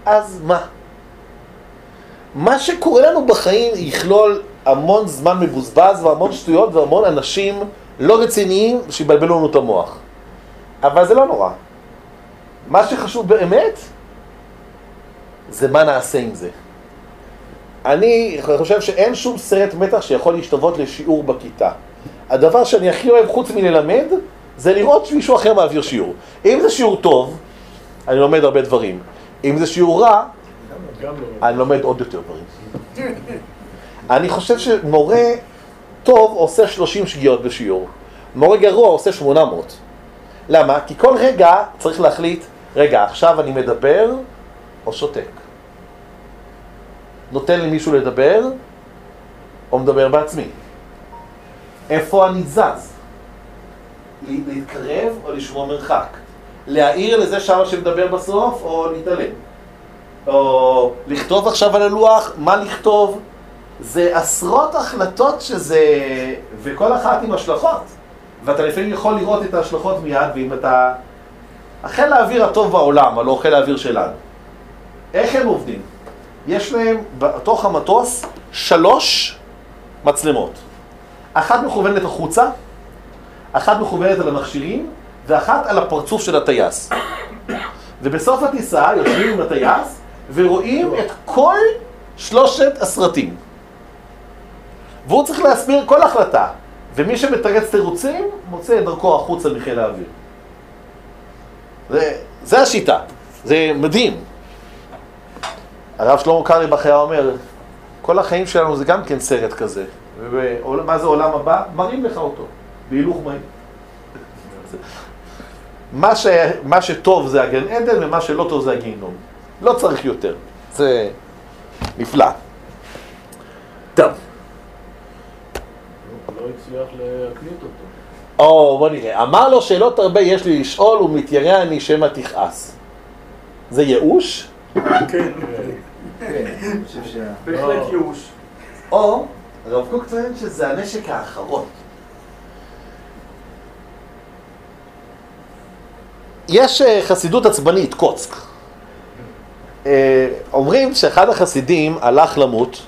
אז מה? מה שקורה לנו בחיים יכלול המון זמן מבוזבז והמון שטויות והמון אנשים לא רציניים שיבלבלו לנו את המוח. אבל זה לא נורא. מה שחשוב באמת, זה מה נעשה עם זה. אני חושב שאין שום סרט מתח שיכול להשתוות לשיעור בכיתה. הדבר שאני הכי אוהב חוץ מללמד, זה לראות שמישהו אחר מעביר שיעור. אם זה שיעור טוב, אני לומד הרבה דברים. אם זה שיעור רע, גם לא. אני לומד עוד יותר דברים. אני חושב שמורה טוב עושה 30 שגיאות בשיעור. מורה גרוע עושה 800. למה? כי כל רגע צריך להחליט, רגע, עכשיו אני מדבר או שותק. נותן למישהו לדבר או מדבר בעצמי. איפה אני זז? להתקרב או לשמור מרחק? להעיר לזה שמה שמדבר בסוף או להתעלם? או לכתוב עכשיו על הלוח, מה לכתוב? זה עשרות החלטות שזה... וכל אחת עם השלכות. ואתה לפעמים יכול לראות את ההשלכות מיד, ואם אתה... החיל האוויר הטוב בעולם, הלא חיל האוויר שלנו. איך הם עובדים? יש להם בתוך המטוס שלוש מצלמות. אחת מכוונת החוצה, אחת מכוונת על המכשירים, ואחת על הפרצוף של הטייס. ובסוף הטיסה יושבים עם הטייס ורואים את כל שלושת הסרטים. והוא צריך להסביר כל החלטה. ומי שמתרץ תירוצים, מוצא את דרכו החוצה מחיל האוויר. זה, זה השיטה. זה מדהים. הרב שלמה קרליבך היה אומר, כל החיים שלנו זה גם כן סרט כזה. ומה זה עולם הבא? מראים לך אותו, בהילוך מהיר. מה, ש... מה שטוב זה הגן עדן ומה שלא טוב זה הגיהנום. לא צריך יותר. זה נפלא. טוב. לא הצליח להקליט אותו. או, בוא נראה. אמר לו שאלות הרבה יש לי לשאול ומתיירא אני שמא תכעס. זה ייאוש? כן, אני חושב שה... בהחלט לא. ייאוש. או, הרב קוק טוען שזה הנשק האחרון. יש אה, חסידות עצבנית, קוצק. אה, אומרים שאחד החסידים הלך למות,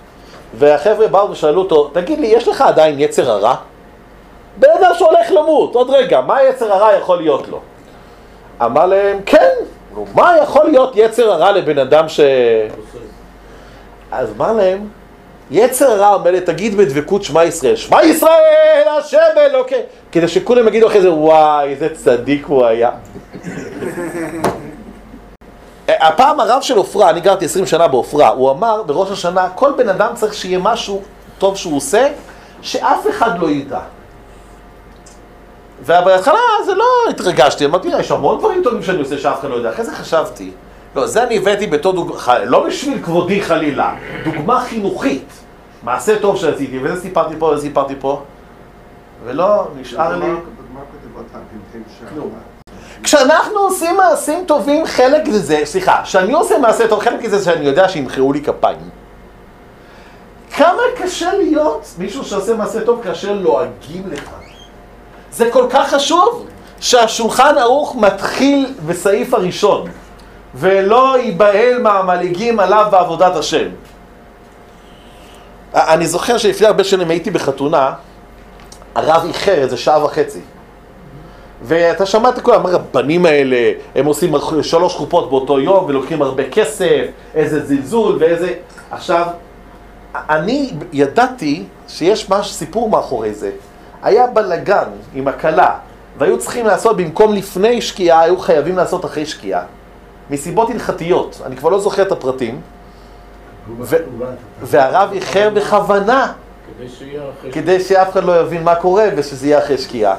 והחבר'ה באו ושאלו אותו, תגיד לי, יש לך עדיין יצר הרע? בן אדם שהולך למות, עוד רגע, מה יצר הרע יכול להיות לו? אמר להם, כן, נו, מה יכול להיות יצר הרע לבן אדם ש... אז אמר להם, יצר הרע אומר לי, תגיד בדבקות שמע ישראל, שמע ישראל, השם אלוקי, כדי שכולם יגידו אחרי זה, וואי, איזה צדיק הוא היה. הפעם הרב של עופרה, אני גרתי 20 שנה בעופרה, הוא אמר בראש השנה, כל בן אדם צריך שיהיה משהו טוב שהוא עושה, שאף אחד לא ידע. ובהתחלה זה לא התרגשתי, אמרתי, יש המון דברים טובים שאני עושה שאף אחד לא יודע. אחרי זה חשבתי, לא, זה אני הבאתי בתור דוגמה, לא בשביל כבודי חלילה, דוגמה חינוכית. מעשה טוב שעשיתי, וזה סיפרתי פה וזה סיפרתי פה, ולא נשאר לי... דוגמה כתובות. כשאנחנו עושים מעשים טובים, חלק מזה, סליחה, כשאני עושה מעשה טוב, חלק מזה שאני יודע שימחאו לי כפיים. כמה קשה להיות מישהו שעושה מעשה טוב כאשר לועגים לך. זה כל כך חשוב שהשולחן ערוך מתחיל בסעיף הראשון, ולא ייבהל מהמלעיגים עליו בעבודת השם. אני זוכר שלפני הרבה שנים הייתי בחתונה, הרב איחר איזה שעה וחצי. ואתה שמעת כולם, הרבנים האלה, הם עושים שלוש חופות באותו יום ולוקחים הרבה כסף, איזה זלזול ואיזה... עכשיו, אני ידעתי שיש משהו, סיפור מאחורי זה. היה בלגן עם הכלה, והיו צריכים לעשות, במקום לפני שקיעה, היו חייבים לעשות אחרי שקיעה. מסיבות הלכתיות, אני כבר לא זוכר את הפרטים, ו- והרב איחר בכוונה, כדי. כדי שאף אחד לא יבין מה קורה ושזה יהיה אחרי שקיעה.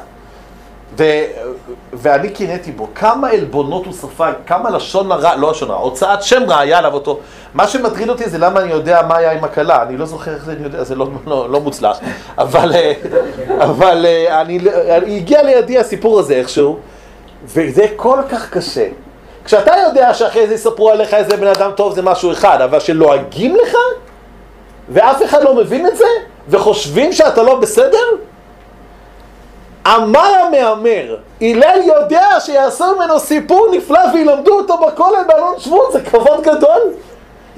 ו- ואני קינאתי בו, כמה עלבונות הוא ספג, כמה לשון הרע, לא לשון הרע, הוצאת שם רע היה עליו אותו. מה שמטריד אותי זה למה אני יודע מה היה עם הכלה, אני לא זוכר איך זה, אני יודע, זה לא, לא, לא מוצלח. אבל, אה, אבל אה, אני, אני, הגיע לידי הסיפור הזה איכשהו, וזה כל כך קשה. כשאתה יודע שאחרי זה יספרו עליך איזה בן אדם טוב זה משהו אחד, אבל שלועגים לך, ואף אחד לא מבין את זה, וחושבים שאתה לא בסדר, אמר המהמר, הלל יודע שיעשו ממנו סיפור נפלא וילמדו אותו בכולל באלון שבות, זה כבוד גדול.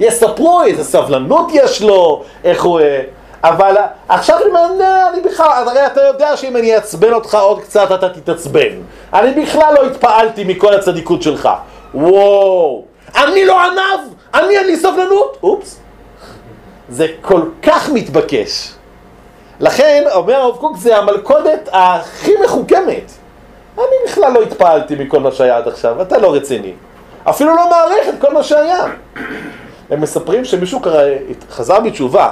יספרו איזה סבלנות יש לו, איך הוא... אה, אבל עכשיו אני אומר, "נה, אני בכלל, אז הרי אתה יודע שאם אני אעצבן אותך עוד קצת אתה תתעצבן. אני בכלל לא התפעלתי מכל הצדיקות שלך. וואו, אני לא ענב, אני אין לי סבלנות. אופס. זה כל כך מתבקש. לכן, אומר הרב קוק, זה המלכודת הכי מחוכמת. אני בכלל לא התפעלתי מכל מה שהיה עד עכשיו, אתה לא רציני. אפילו לא מעריך את כל מה שהיה. הם מספרים שמישהו קרא, חזר בתשובה,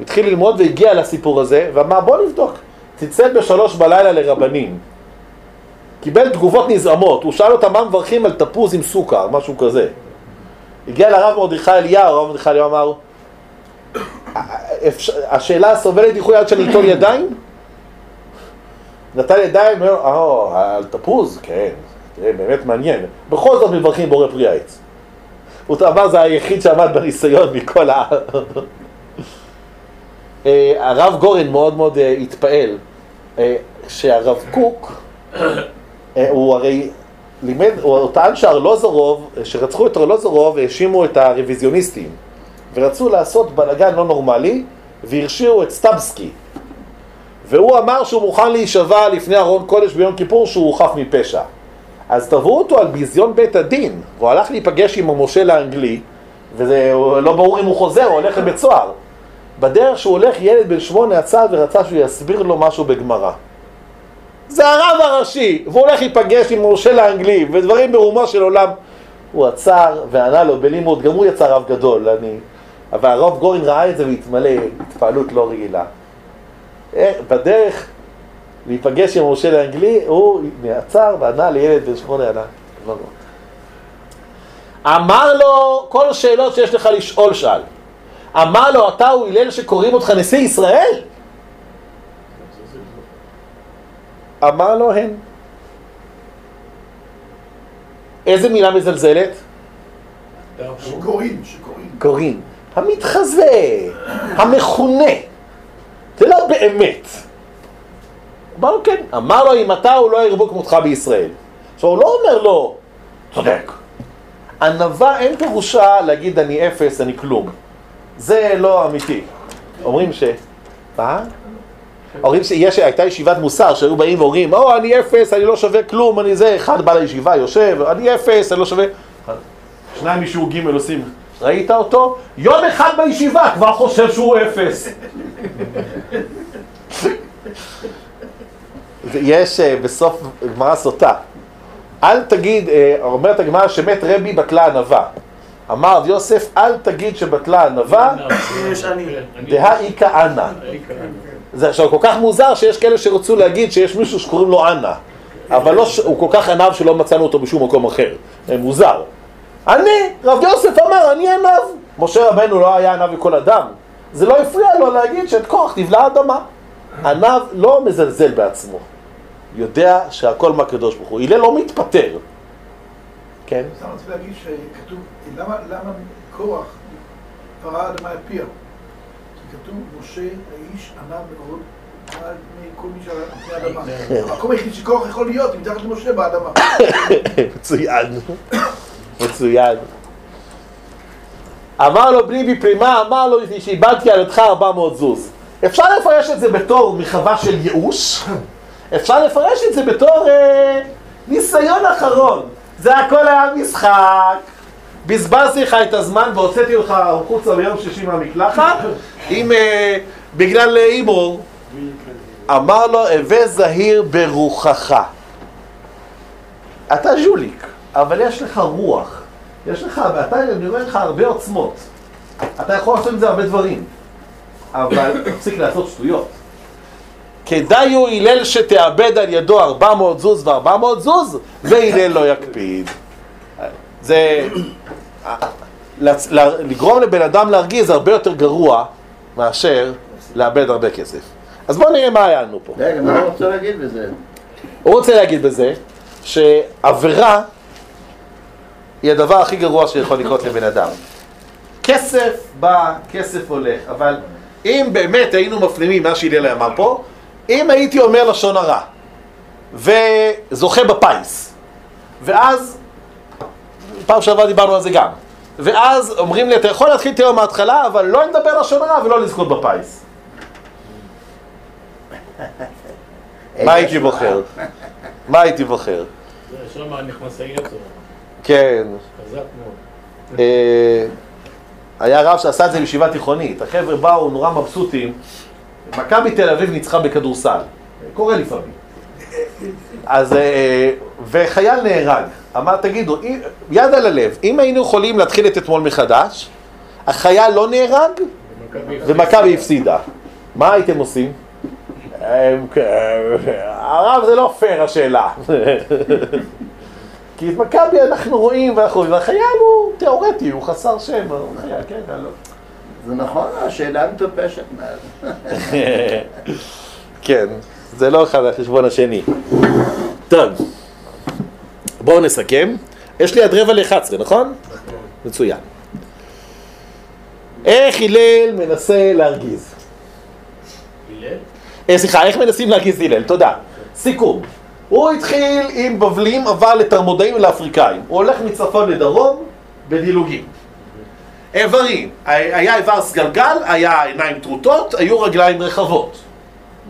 התחיל ללמוד והגיע לסיפור הזה, ואמר בוא נבדוק. צלצל בשלוש בלילה לרבנים. קיבל תגובות נזעמות, הוא שאל אותם מה מברכים על תפוז עם סוכר, משהו כזה. הגיע לרב מרדכי אליהו, הרב מרדכי אליהו אמר, השאלה סובלת דיחוי עד שאני אטול ידיים? נטל ידיים, אומר, אה, על תפוז? כן, תראה, באמת מעניין. בכל זאת מברכים בורא פרי העץ. הוא אמר, זה היחיד שעמד בניסיון מכל ה... אה, הרב גורן מאוד מאוד אה, התפעל שהרב קוק, הוא הרי לימד, הוא טען שארלוזורוב, שרצחו את ארלוזורוב, האשימו את הרוויזיוניסטים. ורצו לעשות בלאגן לא נורמלי, והרשיעו את סטבסקי. והוא אמר שהוא מוכן להישבע לפני ארון קודש ביום כיפור שהוא חף מפשע. אז תבעו אותו על ביזיון בית הדין, והוא הלך להיפגש עם המושל האנגלי, וזה לא ברור אם הוא חוזר, הוא הולך לבית סוהר. בדרך שהוא הולך, ילד בן שמונה עצר ורצה שהוא יסביר לו משהו בגמרא. זה הרב הראשי, והוא הולך להיפגש עם המושל האנגלי, ודברים ברומו של עולם. הוא עצר וענה לו בלימוד, גם הוא יצא רב גדול, אני... אבל הרב גורן ראה את זה והתמלא התפעלות לא רגילה. אה, בדרך להיפגש עם המושל האנגלי, הוא נעצר וענה לילד בן שמונה ענה. לא, לא. אמר לו, כל השאלות שיש לך לשאול שאל. אמר לו, אתה הוא הלל שקוראים אותך נשיא ישראל? אמר לו, הן. איזה מילה מזלזלת? שקוראים, שקוראים. קוראים. המתחזה, המכונה. זה לא באמת. אמר לו כן. אמר לו אם אתה הוא לא ירבו כמותך בישראל. עכשיו הוא לא אומר לו, צודק. ענווה אין פירושה להגיד אני אפס, אני כלום. זה לא אמיתי. אומרים ש... מה? אומרים שיש, הייתה ישיבת מוסר שהיו באים ואומרים, או אני אפס, אני לא שווה כלום, אני זה, אחד בא לישיבה, יושב, אני אפס, אני לא שווה... שניים משיעור ג' עושים, ראית אותו? יום אחד בישיבה כבר חושב שהוא אפס. יש אה, בסוף גמרא סוטה, אל תגיד, אה, אומרת הגמרא שמת רבי בטלה ענווה. אמר רב יוסף, אל תגיד שבטלה ענווה. דהא איכא אנא. זה עכשיו כל כך מוזר שיש כאלה שרצו להגיד שיש מישהו שקוראים לו אנה, אבל לא, הוא כל כך ענב שלא מצאנו אותו בשום מקום אחר. זה מוזר. אני, רב יוסף אמר, אני ענב. משה רבנו לא היה ענב לכל אדם. זה לא הפריע לו להגיד שאת כוח תבלע האדמה. ענב לא מזלזל בעצמו. יודע שהכל מהקדוש ברוך הוא. הלל לא מתפטר. כן? אני רוצה להגיד שכתוב, למה, למה קורח פרה האדמה על פיה? כי כתוב, משה האיש ענה מאוד על פני כל מי שעל פני האדמה. המקום היחיד שקורח יכול להיות, מתחת למשה באדמה. מצוין. מצוין. אמר לו בני בפרימה, אמר לו שאיבדתי על ידך 400 זוז. אפשר לפרש את זה בתור מחווה של ייאוש, אפשר לפרש את זה בתור אה, ניסיון אחרון. זה הכל היה משחק, בזבזתי לך את הזמן והוצאתי אותך החוצה ביום שישי מהמקלחת, אם אה, בגלל הימור. אמר לו, הווה זהיר ברוחך. אתה ז'וליק, אבל יש לך רוח. יש לך, ואתה, אני אומר לך, הרבה עוצמות. אתה יכול לעשות עם זה הרבה דברים. אבל תפסיק לעשות שטויות. כדאי הוא הלל שתאבד על ידו 400 זוז ו-400 זוז, והלל לא יקפיד. זה... לצ- ל- לגרום לבן אדם להרגיז זה הרבה יותר גרוע מאשר לאבד הרבה כסף. אז בואו נראה מה היה לנו פה. רגע, מה הוא רוצה להגיד בזה? הוא רוצה להגיד בזה שעבירה היא הדבר הכי גרוע שיכול לקרות לבן אדם. כסף בא, כסף הולך, אבל אם באמת היינו מפנימים מה שהלל אמר פה, אם הייתי אומר לשון הרע וזוכה בפיס, ואז, פעם שעברה דיברנו על זה גם, ואז אומרים לי, אתה יכול להתחיל את היום מההתחלה, אבל לא לדבר לשון הרע ולא לזכות בפיס. מה הייתי בוחר? מה הייתי בוחר? זה שם נכנס היצר, כן. אה, היה רב שעשה את זה בישיבה תיכונית, החבר'ה באו נורא מבסוטים, מכבי תל אביב ניצחה בכדורסל, קורה לפעמים. אז, אה, וחייל נהרג, אמר, תגידו, יד על הלב, אם היינו יכולים להתחיל את אתמול מחדש, החייל לא נהרג ומכבי- הפסידה, מה הייתם עושים? הם- הרב זה לא פייר השאלה. כי את מכבי אנחנו רואים ואנחנו רואים, והחייל הוא תיאורטי, הוא חסר שם, הוא חייל, כן, לא. זה נכון, השאלה מטופשת מאוד. כן, זה לא אחד על חשבון השני. טוב, בואו נסכם. יש לי עד רבע ל-11, נכון? מצוין. איך הלל מנסה להרגיז? הלל? אה, סליחה, איך מנסים להרגיז הלל? תודה. סיכום. הוא התחיל עם בבלים, עבר לתרמודאים ולאפריקאים. הוא הולך מצפון לדרום בדילוגים. איברים, היה איבר סגלגל, היה עיניים טרוטות, היו רגליים רחבות.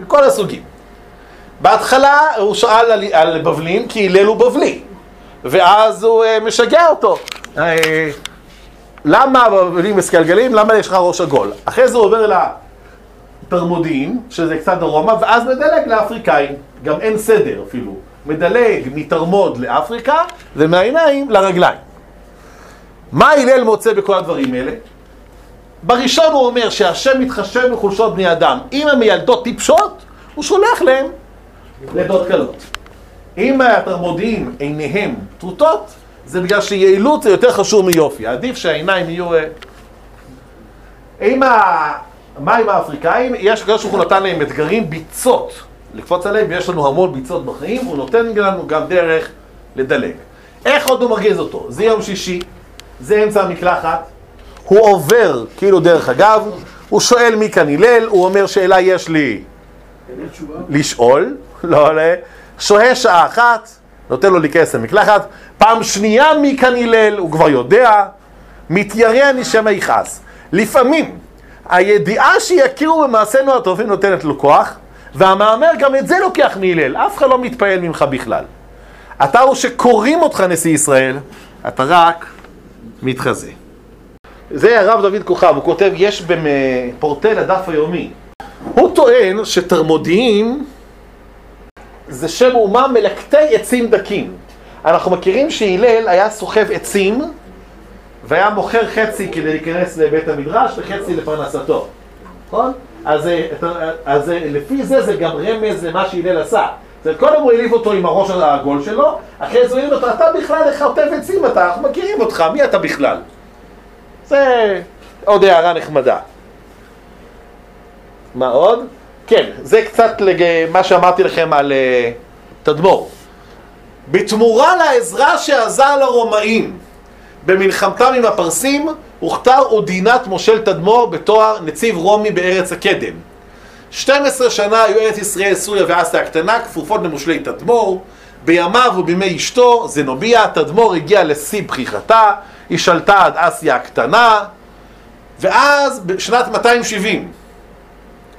מכל הסוגים. בהתחלה הוא שאל על, על בבלים כי הלל הוא בבלי. ואז הוא אה, משגע אותו. אה, למה הבבלים מסגלגלים? למה יש לך ראש עגול? אחרי זה הוא עובר לתרמודים, שזה קצת דרומה, ואז מדלג לאפריקאים. גם אין סדר אפילו. מדלג מתרמוד לאפריקה ומהעיניים לרגליים. מה הלל מוצא בכל הדברים האלה? בראשון הוא אומר שהשם מתחשב בחולשות בני אדם. אם הם ילדות טיפשות, הוא שולח להם לידות קלות. אם התרמודיים עיניהם טרוטות, זה בגלל שיעילות זה יותר חשוב מיופי. עדיף שהעיניים יהיו... אה, ה... מה עם האפריקאים? יש כאלה שהוא נתן להם אתגרים, ביצות, לקפוץ עליהם, ויש לנו המון ביצות בחיים, הוא נותן לנו גם דרך לדלג. איך עוד הוא מרגיז אותו? זה יום שישי, זה אמצע המקלחת, הוא עובר, כאילו דרך אגב, הוא שואל מי כאן הלל, הוא אומר שאלה יש לי. לשאול, לא עולה, שוהה שעה אחת, נותן לו להיכנס למקלחת, פעם שנייה מי כאן הלל, הוא כבר יודע, מתיירא אני שמא יכעס. לפעמים, הידיעה שיכירו במעשינו הטובים נותנת לו כוח, והמאמר גם את זה לוקח מהלל, אף אחד לא מתפעל ממך בכלל. אתה הוא שקוראים אותך נשיא ישראל, אתה רק מתחזה. זה הרב דוד כוכב, הוא כותב, יש בפורטל הדף היומי. הוא טוען שתרמודיים זה שם אומה מלקטי עצים דקים. אנחנו מכירים שהלל היה סוחב עצים והיה מוכר חצי כדי להיכנס לבית המדרש וחצי לפרנסתו, נכון? אז, אז אה, לפי זה זה גם רמז למה שהלל עשה. אומרת, קודם הוא העליב אותו עם הראש העגול שלו, אחרי זה הוא העליב אותו, אתה בכלל חוטף עצים אתה, אנחנו מכירים אותך, מי אתה בכלל? זה עוד הערה נחמדה. מה עוד? כן, זה קצת לג... מה שאמרתי לכם על uh, תדמור. בתמורה לעזרה שעזר לרומאים במלחמתם עם הפרסים, הוכתר אודינת מושל תדמור בתואר נציב רומי בארץ הקדם. 12 שנה היו ארץ ישראל, סוריה ואסיה הקטנה כפופות למושלי תדמור. בימיו ובימי אשתו, זנוביה, תדמור הגיע לשיא פריחתה, היא שלטה עד אסיה הקטנה, ואז בשנת 270,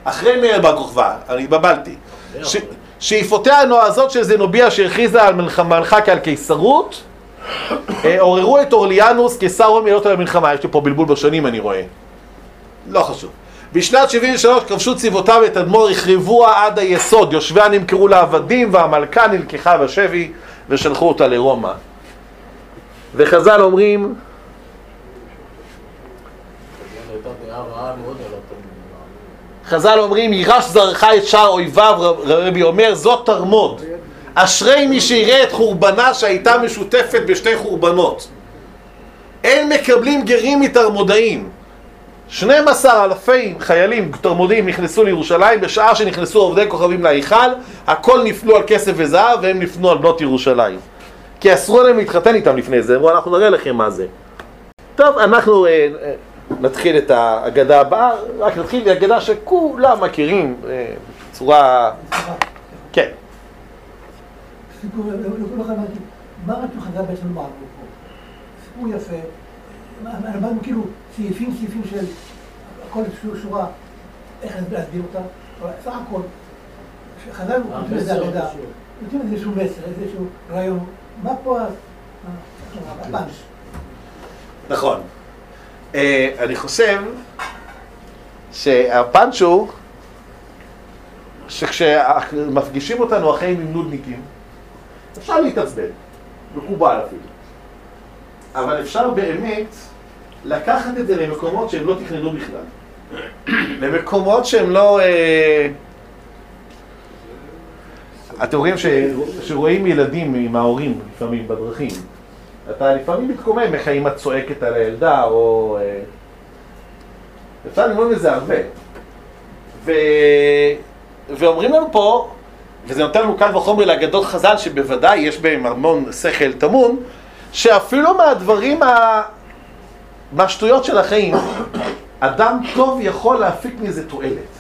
אחרי מאיר בר כוכבא, אני התבלבלתי, ש... שאיפותיה הנועזות של זנוביה שהכריזה על מלכה כעל קיסרות, עוררו את אורליאנוס קיסר רומי לעלות על המלחמה, יש לי פה בלבול בשנים אני רואה, לא חשוב. בשנת 73 כבשו צבאותיו את אדמו"ר, החריבוה עד היסוד, יושביה נמכרו לעבדים והמלכה נלקחה בשבי ושלחו אותה לרומא. וחז"ל אומרים. חז"ל אומרים, יירש זרעך את שאר אויביו, רבי אומר, זאת תרמוד. אשרי מי שיראה את חורבנה שהייתה משותפת בשתי חורבנות. אין מקבלים גרים מתרמודאים. 12 אלפי חיילים תרמודים נכנסו לירושלים בשעה שנכנסו עובדי כוכבים להיכל, הכל נפלו על כסף וזהב והם נפנו על בנות ירושלים. כי אסרו להם להתחתן איתם לפני זה, אמרו אנחנו נראה לכם מה זה. טוב, אנחנו אה, אה, נתחיל את ההגדה הבאה, רק נתחיל בהגדה שכולם מכירים אה, בצורה... כן. סיפור, לא הבנתי, מה רצו חז"ל בעצם לומר לנו פה? סיפור יפה, למדנו כאילו סעיפים סעיפים של הכל שורה- שורה, איך להסביר אותה, אבל סך הכל, כשחז"ל נותנים איזה אגדה. נותנים איזשהו מסר, איזשהו רעיון, מה פה הפאנץ'? נכון. אה, אני חושב שהפאנץ' הוא שכשמפגישים אותנו החיים עם נודניקים, אפשר להתעצבן, מקובל אפילו. אבל אפשר באמת לקחת את זה למקומות שהם לא תכננו בכלל. למקומות שהם לא... אה... אתם רואים. שרואים ילדים עם ההורים לפעמים בדרכים. אתה לפעמים מתקומם איך האמא צועקת על הילדה, או... אה, אפשר ללמוד מזה הרבה. ו... ואומרים לנו פה, וזה נותן לנו קל וחומר לאגדות חז"ל, שבוודאי יש בהם המון שכל טמון, שאפילו מהדברים, ה... מהשטויות של החיים, אדם טוב יכול להפיק מזה תועלת.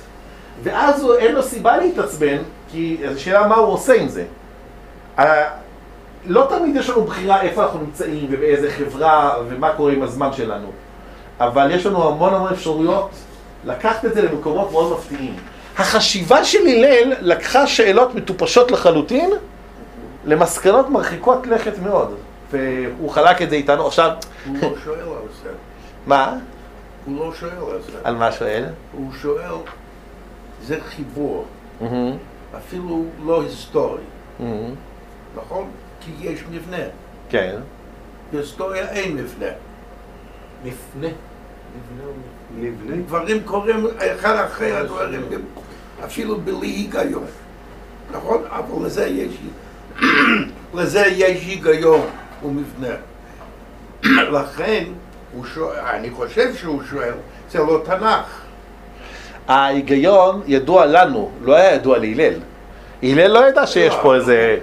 ואז הוא, אין לו סיבה להתעצבן, כי השאלה מה הוא עושה עם זה. לא תמיד יש לנו בחירה איפה אנחנו נמצאים ובאיזה חברה ומה קורה עם הזמן שלנו. אבל יש לנו המון המון אפשרויות לקחת את זה למקומות מאוד מפתיעים. החשיבה של הלל לקחה שאלות מטופשות לחלוטין למסקנות מרחיקות לכת מאוד. והוא חלק את זה איתנו עכשיו, הוא לא שואל על זה. מה? הוא לא שואל על זה. על מה שואל? הוא שואל, זה חיבור, אפילו לא היסטורי, נכון? כי יש מבנה. כן. בהיסטוריה אין מבנה. מפנה. נבנה. דברים קורים אחד אחרי הדברים, אפילו בלי היגיון. נכון? אבל לזה יש, לזה יש היגיון ומבנה. לכן, שואל, אני חושב שהוא שואל, זה לא תנ"ך. ההיגיון ידוע לנו, לא היה ידוע להלל. הלל לא ידע שיש פה איזה...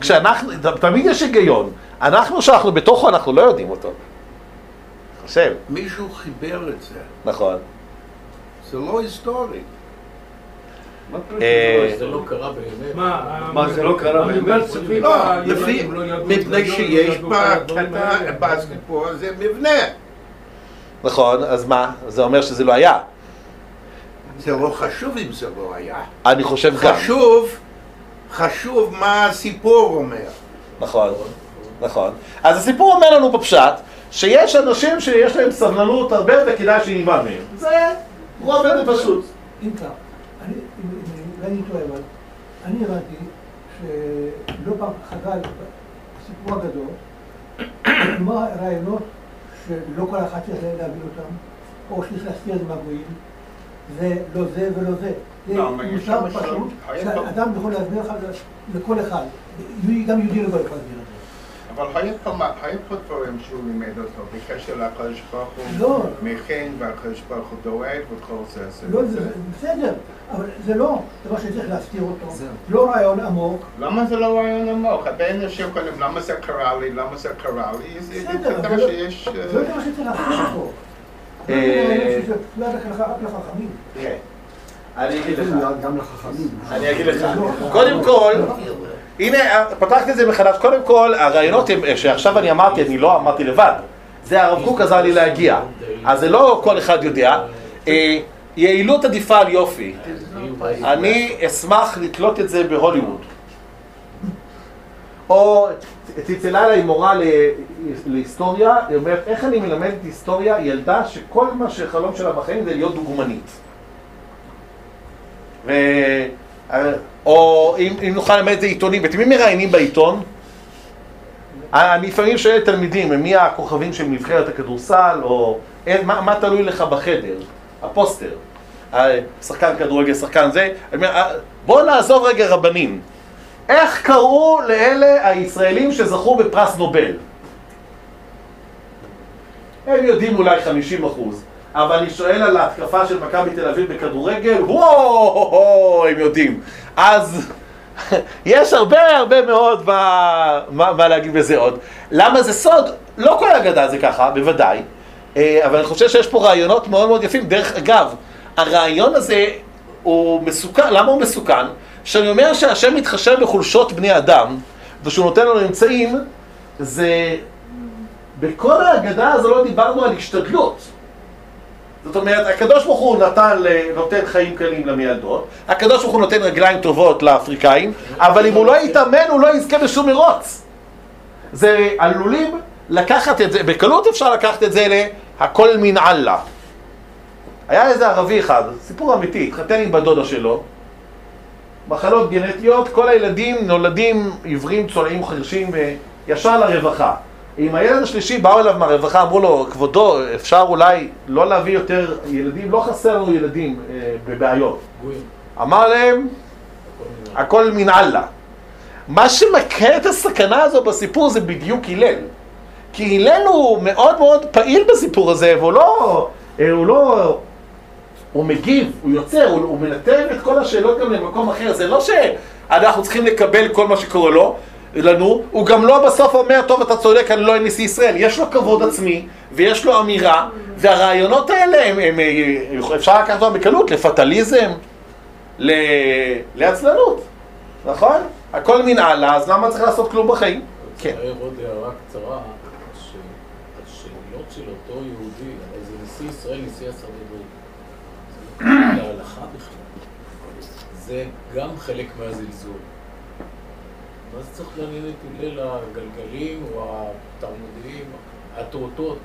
כשאנחנו, תמיד יש היגיון. אנחנו, שאנחנו בתוכו, אנחנו לא יודעים אותו. חושב, מישהו חיבר את זה, נכון. זה לא היסטורי. מה אה, פירוש זה לא קרה באמת. מה, זה לא קרה באמת? לא, לפי, מפני שיש בסיפור הזה מבנה. נכון, אז מה? זה אומר שזה לא היה. זה לא חשוב אם זה לא היה. אני חושב גם. חשוב, חשוב מה הסיפור אומר. נכון, נכון. אז הסיפור אומר לנו בפשט, שיש אנשים שיש להם סבלנות הרבה יותר כדאי שנלמד מהם. זה רובד פשוט. אם כך, אני, אם- אם- אולי אני טועה, אבל אני הבנתי שלא פעם חז"ל בסיפור הגדול, כלומר רעיונות שלא כל אחד צריך להבין אותם, או שצריך להסתיר את זה מהגויים, זה לא זה ולא זה. זה לא, יש מוסר פשוט, שאדם יכול להסביר לך לכל אחד. גם יהודי לא יכול להסביר זה. אבל היה פה, דברים שהוא לימד אותו בקשר לקדוש ברוך הוא לא. מכין והקדוש ברוך הוא דואג וכל זה. זה- לא, זה- זה בסדר, אבל זה לא דבר שצריך להסתיר אותו. לא רעיון עמוק. למה זה לא רעיון עמוק? הרבה אנשים קודם, למה זה קרה לי? למה זה קרה לי? זה בסדר, זה אבל דבר לא- שיש... אה, זה לא דבר שצריך להסתיר אותו. זה אה, לא. כן. אני אגיד לך. גם לחכמים. אני אגיד לך. קודם כל, הנה, פתחתי את זה מחדש. קודם כל, הרעיונות הם, שעכשיו אני אמרתי, אני לא אמרתי לבד. זה הרב קוק עזר לי להגיע. אז זה לא כל אחד יודע. אה, יעילות עדיפה על יופי. אני אשמח לתלות את זה בהוליווד. או צלצלה אליי מורה להיסטוריה, היא אומרת, איך אני מלמדת היסטוריה ילדה שכל מה שחלום שלה בחיים זה להיות דוגמנית. ו... או אם, אם נוכל ללמד את זה עיתונים, ואת מי מראיינים בעיתון? אני לפעמים שואל תלמידים, מי הכוכבים של נבחרת הכדורסל, או אין, מה, מה תלוי לך בחדר? הפוסטר. אה, שחקן כדורגל, שחקן זה. אה, בוא נעזוב רגע רבנים. איך קראו לאלה הישראלים שזכו בפרס נובל? הם יודעים אולי 50 אחוז, אבל אני שואל על ההתקפה של מכבי תל אביב בכדורגל, וואו, הם יודעים. אז יש הרבה הרבה מאוד מה, מה, מה להגיד בזה עוד. למה זה סוד? לא כל האגדה זה ככה, בוודאי, אה, אבל אני חושב שיש פה רעיונות מאוד מאוד יפים. דרך אגב, הרעיון הזה הוא מסוכן, למה הוא מסוכן? שאני אומר שהשם מתחשב בחולשות בני אדם, ושהוא נותן לנו אמצעים, זה... בכל ההגדה הזו לא דיברנו על השתדלות. זאת אומרת, הקדוש ברוך הוא נתן, נותן חיים קלים למיילדות, הקדוש ברוך הוא נותן רגליים טובות לאפריקאים, אבל אם הוא לא יתאמן הוא לא יזכה בשום מרוץ. זה עלולים לקחת את זה, בקלות אפשר לקחת את זה להכל מן אללה. היה איזה ערבי אחד, סיפור אמיתי, התחתן עם בת שלו, מחלות גנטיות, כל הילדים נולדים עיוורים, צולעים, חרשים וישר לרווחה. עם הילד השלישי באו אליו מהרווחה, אמרו לו, כבודו, אפשר אולי לא להביא יותר ילדים, לא חסר לנו ילדים אה, בבעיות. אמר להם, הכל מן אללה. מה שמכה את הסכנה הזו בסיפור זה בדיוק הלל. כי הלל הוא מאוד מאוד פעיל בסיפור הזה, והוא לא, אה, הוא לא, הוא מגיב, הוא יוצר, הוא, הוא מנתב את כל השאלות גם למקום אחר. זה לא שאנחנו צריכים לקבל כל מה שקורה לו, לנו, הוא גם לא בסוף אומר, טוב, אתה צודק, אני לא נשיא ישראל. יש לו כבוד עצמי, ויש לו אמירה, והרעיונות האלה, הם, הם, הם, אפשר לקחת אותם בקלות, לפטליזם, ל... לעצלנות, נכון? הכל מן אללה, אז למה צריך לעשות כלום בחיים? כן. כן. עוד הערה קצרה, שהשאלות של אותו יהודי, הרי זה נשיא ישראל, נשיא הסנהדרין. זה לא להלכה בכלל. זה גם חלק מהזלזול. מה זה צריך לעניין את הלל הגלגלים או התלמודיים, הטורטות?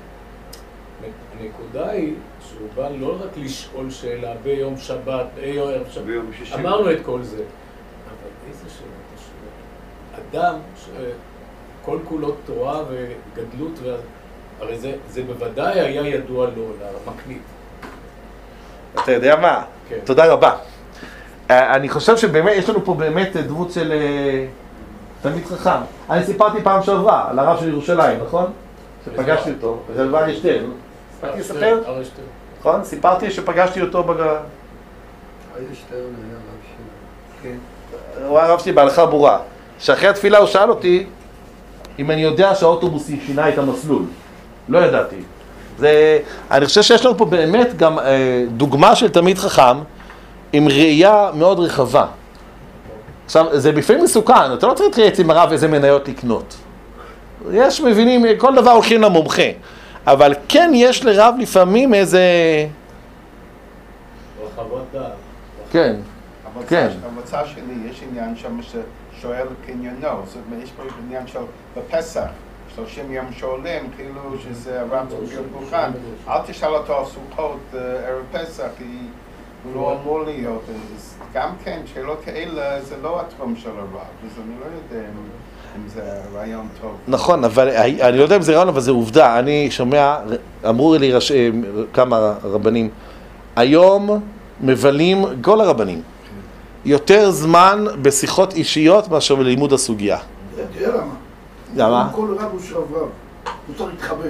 הנקודה היא שהוא בא לא רק לשאול שאלה ביום שבת, ביום ערב שבת, ביום שישי. אמרנו את כל זה, אבל איזה שאלות אתה שואל? אדם שכל כולו תורה וגדלות, הרי זה, זה בוודאי היה ידוע לו, למקנית. אתה יודע מה? כן. תודה רבה. אה, אני חושב שבאמת, יש לנו פה באמת דמות של אה, תלמיד חכם. אני סיפרתי פעם שעברה על הרב של ירושלים, נכון? שפגשתי אותו, רב אריה הספקתי לספר? נכון? סיפרתי שפגשתי אותו בג... היה רב. כן. הוא היה הרב שלי בהלכה ברורה. שאחרי התפילה הוא שאל אותי אם אני יודע שהאוטובוס שינה את המסלול. לא ידעתי. זה, אני חושב שיש לנו פה באמת גם אה, דוגמה של תלמיד חכם עם ראייה מאוד רחבה. עכשיו, זה לפעמים מסוכן, אתה לא צריך להתייעץ עם הרב איזה מניות לקנות. יש מבינים, כל דבר הולכים למומחה. אבל כן יש לרב לפעמים איזה... רחבות דעת. כן, כן. המוצא שלי, יש עניין שם ששואל קניינו, זאת אומרת, יש פה עניין של בפסח, 30 יום שואלים, כאילו שזה הרב צריך מוכן, אל תשאל אותו על סוכות אה, ערב פסח, כי לא אמור להיות, אז גם כן, שאלות כאלה זה לא התחום של הרב, אז אני לא יודע אם, אם זה רעיון טוב. נכון, אבל אני לא יודע אם זה רעיון, אבל זה עובדה. אני שומע, אמרו לי רש... כמה רבנים, היום מבלים, כל הרבנים, יותר זמן בשיחות אישיות מאשר בלימוד הסוגיה. אתה יודע למה? למה? כל רב הוא שרברב, הוא צריך להתחבר.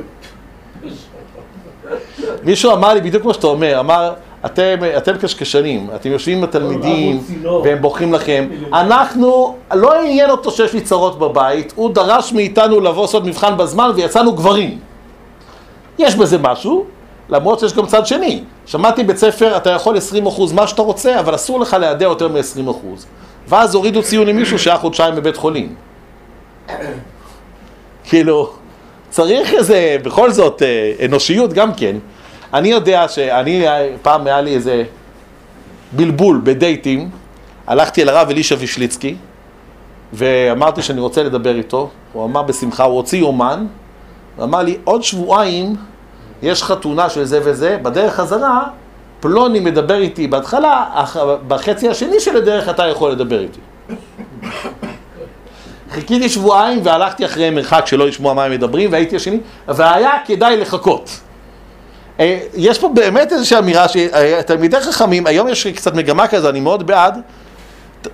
מישהו אמר לי בדיוק כמו שאתה אומר, אמר, אתם, אתם קשקשנים, אתם יושבים עם התלמידים והם בוכים לכם. אנחנו, לא עניין אותו שיש לי צרות בבית, הוא דרש מאיתנו לבוא לעשות מבחן בזמן ויצאנו גברים. יש בזה משהו, למרות שיש גם צד שני. שמעתי בית ספר, אתה יכול 20% מה שאתה רוצה, אבל אסור לך להדע יותר מ-20%. ואז הורידו ציון למישהו שהיה חודשיים בבית חולים. כאילו, צריך איזה, בכל זאת, אה, אנושיות גם כן. אני יודע שאני, פעם היה לי איזה בלבול בדייטים, הלכתי אל הרב אלישע וישליצקי, ואמרתי שאני רוצה לדבר איתו, הוא אמר בשמחה, הוא הוציא יומן, הוא אמר לי, עוד שבועיים יש חתונה של זה וזה, בדרך חזרה, פלוני מדבר איתי בהתחלה, אך בחצי השני של הדרך אתה יכול לדבר איתי. חיכיתי שבועיים והלכתי אחרי מרחק שלא לשמוע מה הם מדברים והייתי השני, והיה כדאי לחכות. אה, יש פה באמת איזושהי אמירה שתלמידי חכמים, היום יש קצת מגמה כזו, אני מאוד בעד.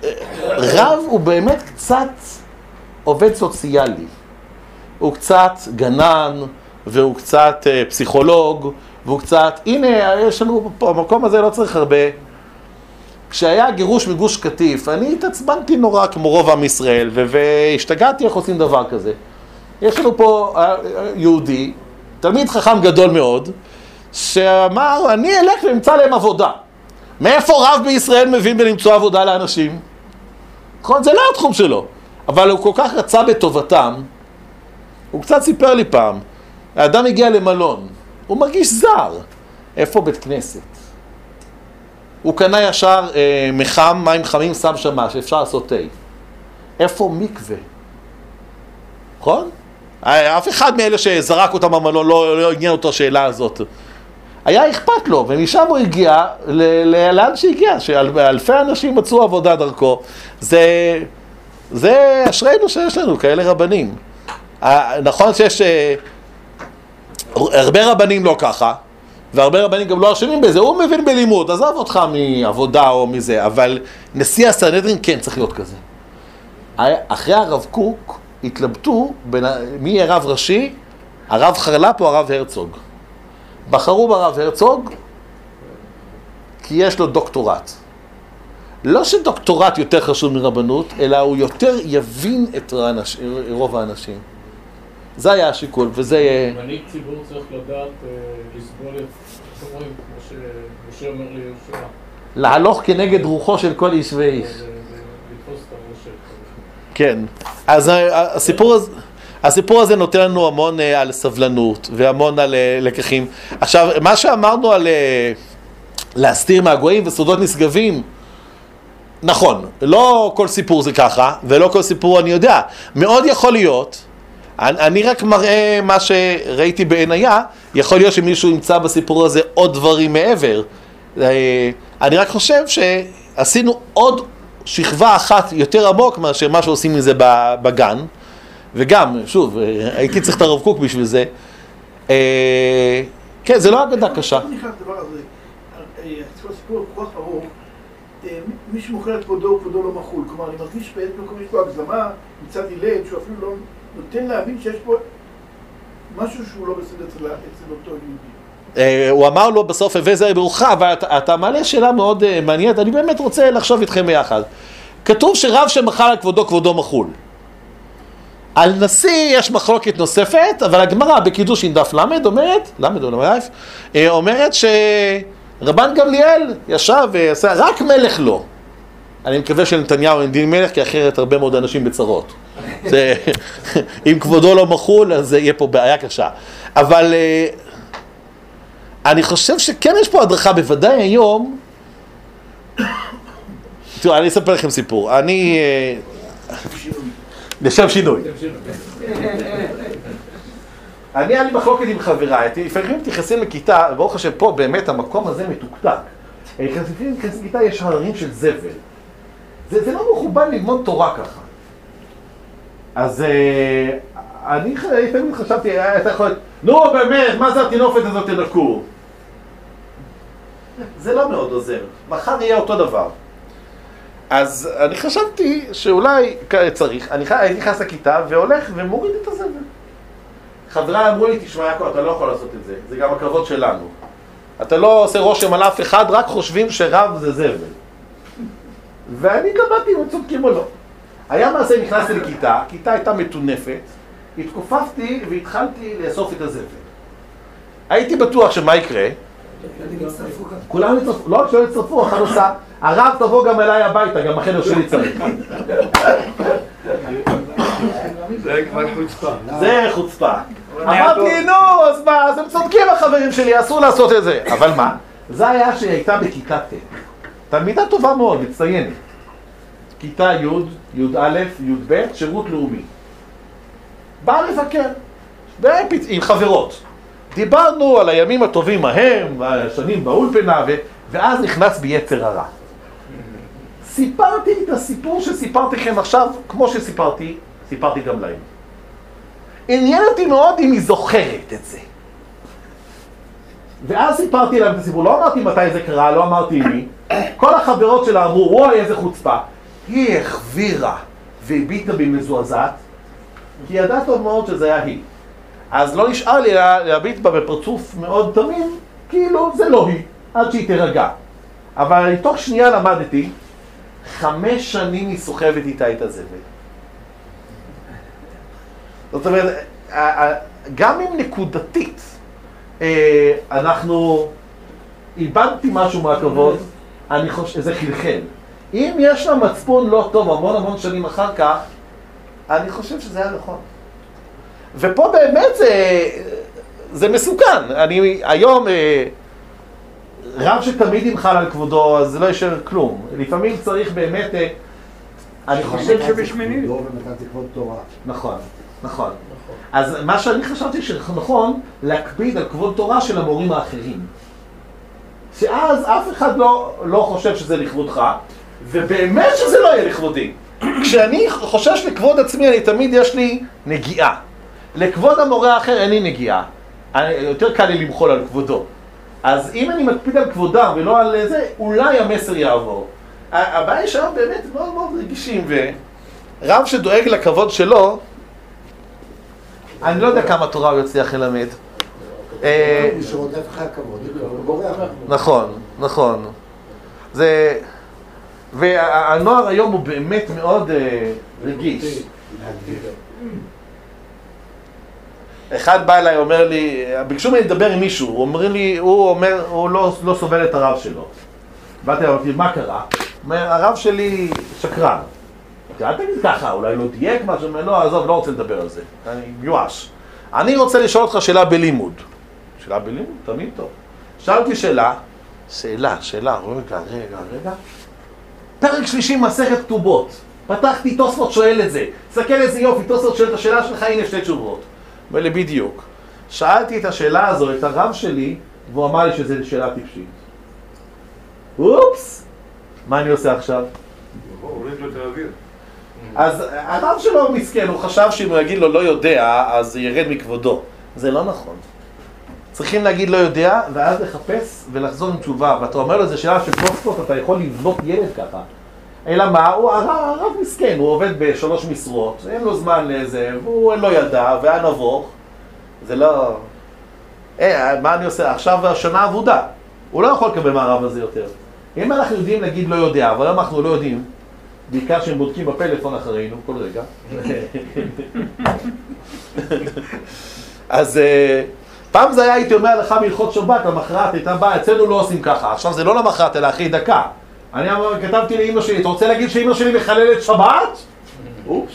אה, רב הוא באמת קצת עובד סוציאלי. הוא קצת גנן, והוא קצת אה, פסיכולוג, והוא קצת, הנה, יש לנו פה, המקום הזה לא צריך הרבה. כשהיה גירוש מגוש קטיף, אני התעצבנתי נורא כמו רוב עם ישראל, והשתגעתי איך עושים דבר כזה. יש לנו פה אה, אה, יהודי, תלמיד חכם גדול מאוד, שאמר, אני אלך ואמצא להם עבודה. מאיפה רב בישראל מבין בלמצוא עבודה לאנשים? נכון? זה לא התחום שלו, אבל הוא כל כך רצה בטובתם, הוא קצת סיפר לי פעם, האדם הגיע למלון, הוא מרגיש זר. איפה בית כנסת? הוא קנה ישר אה, מחם, מים חמים, שם שם מה שאפשר לעשות תה. איפה מקווה? נכון? אה, אף אחד מאלה שזרק אותם במלון לא, לא עניין אותו השאלה הזאת. היה אכפת לו, ומשם הוא הגיע לאן שהגיע, שאלפי אנשים מצאו עבודה דרכו. זה, זה אשרינו שיש לנו כאלה רבנים. נכון שיש אה, הרבה רבנים לא ככה, והרבה רבנים גם לא אשמים בזה, הוא מבין בלימוד, עזוב אותך מעבודה או מזה, אבל נשיא הסנהדרין כן צריך להיות כזה. אחרי הרב קוק התלבטו בין מי יהיה רב ראשי, הרב חרל"פ או הרב הרצוג. בחרו ברב הרצוג כי יש לו דוקטורט. לא שדוקטורט יותר חשוב מרבנות, אלא הוא יותר יבין את רוב האנשים. זה היה השיקול, וזה. מנהיג ציבור צריך לדעת אה, לסבול את, אומרים, כמו שמשה אומר ליהושע, להלוך כנגד רוחו של כל איש ואיש. אה. כן. אז ה- הסיפור הזה... הסיפור הזה נותן לנו המון אה, על סבלנות והמון על אה, לקחים. עכשיו, מה שאמרנו על אה, להסתיר מהגויים וסודות נשגבים, נכון, לא כל סיפור זה ככה, ולא כל סיפור אני יודע. מאוד יכול להיות, אני, אני רק מראה מה שראיתי בעינייה, יכול להיות שמישהו ימצא בסיפור הזה עוד דברים מעבר. אה, אני רק חושב שעשינו עוד שכבה אחת יותר עמוק מאשר מה שעושים מזה בגן. וגם, שוב, אה, הייתי צריך את הרב קוק בשביל זה. אה, כן, זה לא אגדה קשה. אה, מי שמוכר את כבודו, כבודו לא מחול. כלומר, אני מרגיש באיזה מקום יש פה הגזמה מצד הלל, שהוא אפילו לא נותן להבין שיש פה משהו שהוא לא בסדר אצל אותו יהודי. הוא אמר לו בסוף, הווה זר ברוך, אבל אתה, אתה מעלה שאלה מאוד מעניינת, אני באמת רוצה לחשוב איתכם ביחד. כתוב שרב שמחל על כבודו, כבודו מחול. על נשיא יש מחלוקת נוספת, אבל הגמרא בקידושין דף ל' אומרת, ל' או ל', אה, אומרת שרבן גמליאל ישב ועשה, רק מלך לא. אני מקווה שלנתניהו אין דין מלך, כי אחרת הרבה מאוד אנשים בצרות. זה, אם כבודו לא מחול, אז יהיה פה בעיה קשה. אבל אה, אני חושב שכן יש פה הדרכה, בוודאי היום. תראו, אני אספר לכם סיפור. אני... אה, לשם שינוי. אני, היה לי מחלוקת עם חבריי, לפעמים נכנסים לכיתה, ברוך השם, פה באמת המקום הזה מתוקתק. נכנסים לכיתה, יש הררים של זבל. זה, זה לא מכובד ללמוד תורה ככה. אז אה, אני תמיד חשבתי, אה, אתה יכול... נו באמת, מה זה הטינופת הזאת תנקו? זה לא מאוד עוזר. מחר יהיה אותו דבר. אז אני חשבתי שאולי צריך, אני הייתי נכנס לכיתה והולך ומוריד את הזבל. חבריי אמרו לי, תשמע יעקב, אתה לא יכול לעשות את זה, זה גם הכבוד שלנו. אתה לא עושה רושם על אף אחד, רק חושבים שרב זה זבל. ואני גם באתי אם הם צודקים או לא. היה מעשה, נכנסתי לכיתה, הכיתה הייתה מטונפת, התכופפתי והתחלתי לאסוף את הזבל. הייתי בטוח שמה יקרה, כולם יצטרפו, לא רק שלא יצטרפו, אחד עושה, הרב תבוא גם אליי הביתה, גם החדר שלי צריך. זה כבר חוצפה. זה חוצפה. אמרתי, נו, אז מה, אז הם צודקים החברים שלי, אסור לעשות את זה. אבל מה, זה היה שהיא הייתה בכיתה ט'. תלמידה טובה מאוד, מצטיינת. כיתה י', י"א, י"ב, שירות לאומי. באה לבקר, עם חברות. דיברנו על הימים הטובים ההם, והשנים באולפנה, ו... ואז נכנס בי יצר הרע. סיפרתי את הסיפור שסיפרתי לכם עכשיו, כמו שסיפרתי, סיפרתי גם להם. עניין אותי מאוד אם היא זוכרת את זה. ואז סיפרתי להם את הסיפור, לא אמרתי מתי זה קרה, לא אמרתי מי. כל החברות שלה אמרו, וואי איזה חוצפה. היא החבירה והביטה בי מזועזעת, כי ידעה טוב מאוד שזה היה היא. אז לא נשאר לי לה- להביט בה בפרצוף מאוד תמים, כאילו זה לא היא, עד שהיא תירגע. אבל תוך שנייה למדתי, חמש שנים היא סוחבת איתה את הזבל. זאת אומרת, גם אם נקודתית אה, אנחנו איבדתי משהו מהכבוד, אני חושב, זה חלחל. אם יש לה מצפון לא טוב המון המון שנים אחר כך, אני חושב שזה היה נכון. ופה באמת זה, זה מסוכן. אני היום, אה, רב שתמיד ימחל על כבודו, אז לא יישאר כלום. לפעמים צריך באמת, אה, אני חושב שבשמיני. דור ונתתי כבוד תורה. נכון, נכון. אז מה שאני חשבתי שנכון, להקפיד על כבוד תורה של המורים האחרים. שאז אף אחד לא, לא חושב שזה לכבודך, ובאמת שזה לא יהיה לכבודי. כשאני חושש לכבוד עצמי, אני תמיד יש לי נגיעה. לכבוד המורה האחר אין לי נגיעה. אני, יותר קל לי למחול על כבודו. אז אם אני מקפיד על כבודם ולא על זה, אולי המסר יעבור. הבעיה היא שהיום באמת מאוד מאוד רגישים, ורב שדואג לכבוד שלו, אני לא יודע כמה תורה הוא יצליח ללמד. אה. נכון, נכון. זה... והנוער היום הוא באמת מאוד אה, רגיש. אחד בא אליי, אומר לי, ביקשו ממני לדבר עם מישהו, הוא אומר לי, הוא אומר, הוא לא, לא סובל את הרב שלו. באתי אליו, מה קרה? אומר, הרב שלי שקרן. אל תגיד ככה, אולי לא דייק משהו, אומר, לא, עזוב, לא רוצה לדבר על זה, אני מיואש. אני רוצה לשאול אותך שאלה בלימוד. שאלה בלימוד, תמיד טוב. שאלתי שאלה, שאלה, שאלה, רגע, רגע, רגע. פרק שלישי מסכת כתובות. פתחתי, תוספות שואל את זה. תסתכל איזה יופי, תוספות שואל את השאלה שלך, הנה שתי תשובות. אומר לי, בדיוק. שאלתי את השאלה הזו, את הרב שלי, והוא אמר לי שזו שאלה טיפשית. אופס! מה אני עושה עכשיו? אז הרב שלו מסכן, הוא חשב שאם הוא יגיד לו לא יודע, אז ירד מכבודו. זה לא נכון. צריכים להגיד לא יודע, ואז לחפש ולחזור עם תשובה. ואתה אומר לו, זו שאלה של סוף אתה יכול לבנות ילד ככה. אלא מה, הוא הרב, הרב מסכן, הוא עובד בשלוש משרות, אין לו זמן לזה, והוא אין לו ילדה, והיה נבוך. זה לא... אה, מה אני עושה? עכשיו השנה אבודה. הוא לא יכול לקבל מהרב הזה יותר. אם אנחנו יודעים להגיד לא יודע, אבל אם אנחנו לא יודעים, בעיקר שהם בודקים בפלאפון אחרינו כל רגע. אז אה, פעם זה היה, הייתי אומר לך בהלכות שבת, למחרת הייתה באה, אצלנו לא עושים ככה. עכשיו זה לא למחרת, אלא אחרי דקה. אני אמר, כתבתי לאמא שלי, אתה רוצה להגיד שאמא שלי מחללת שבת? אופס.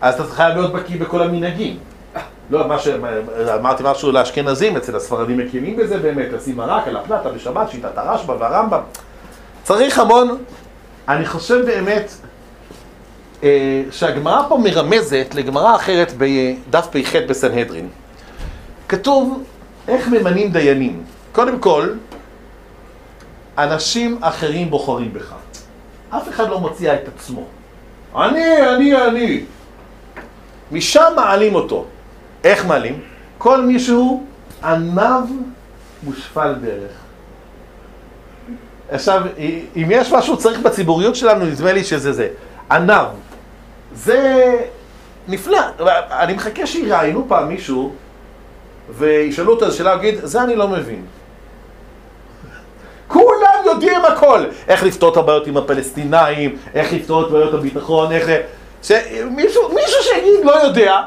אז אתה חייב להיות בקיא בכל המנהגים. לא, מה ש... אמרתי משהו לאשכנזים, אצל הספרדים מכירים בזה באמת, לשים מרק על הפלטה בשבת, שיטת הרשב"א והרמב"ם. צריך המון, אני חושב באמת אה, שהגמרא פה מרמזת לגמרא אחרת בדף פ"ח בסנהדרין. כתוב איך ממנים דיינים. קודם כל, אנשים אחרים בוחרים בך. אף אחד לא מציע את עצמו. אני, אני, אני. משם מעלים אותו. איך מעלים? כל מישהו עניו מושפל דרך. עכשיו, אם יש משהו צריך בציבוריות שלנו, נדמה לי שזה זה. ענב. זה נפלא. אני מחכה שיראיינו פעם מישהו וישאלו אותו שאלה, הוא זה אני לא מבין. יודעים הכל. איך לפתור את הבעיות עם הפלסטינאים, איך לפתור את בעיות הביטחון, איך... שמישהו, מישהו שיגיד לא יודע,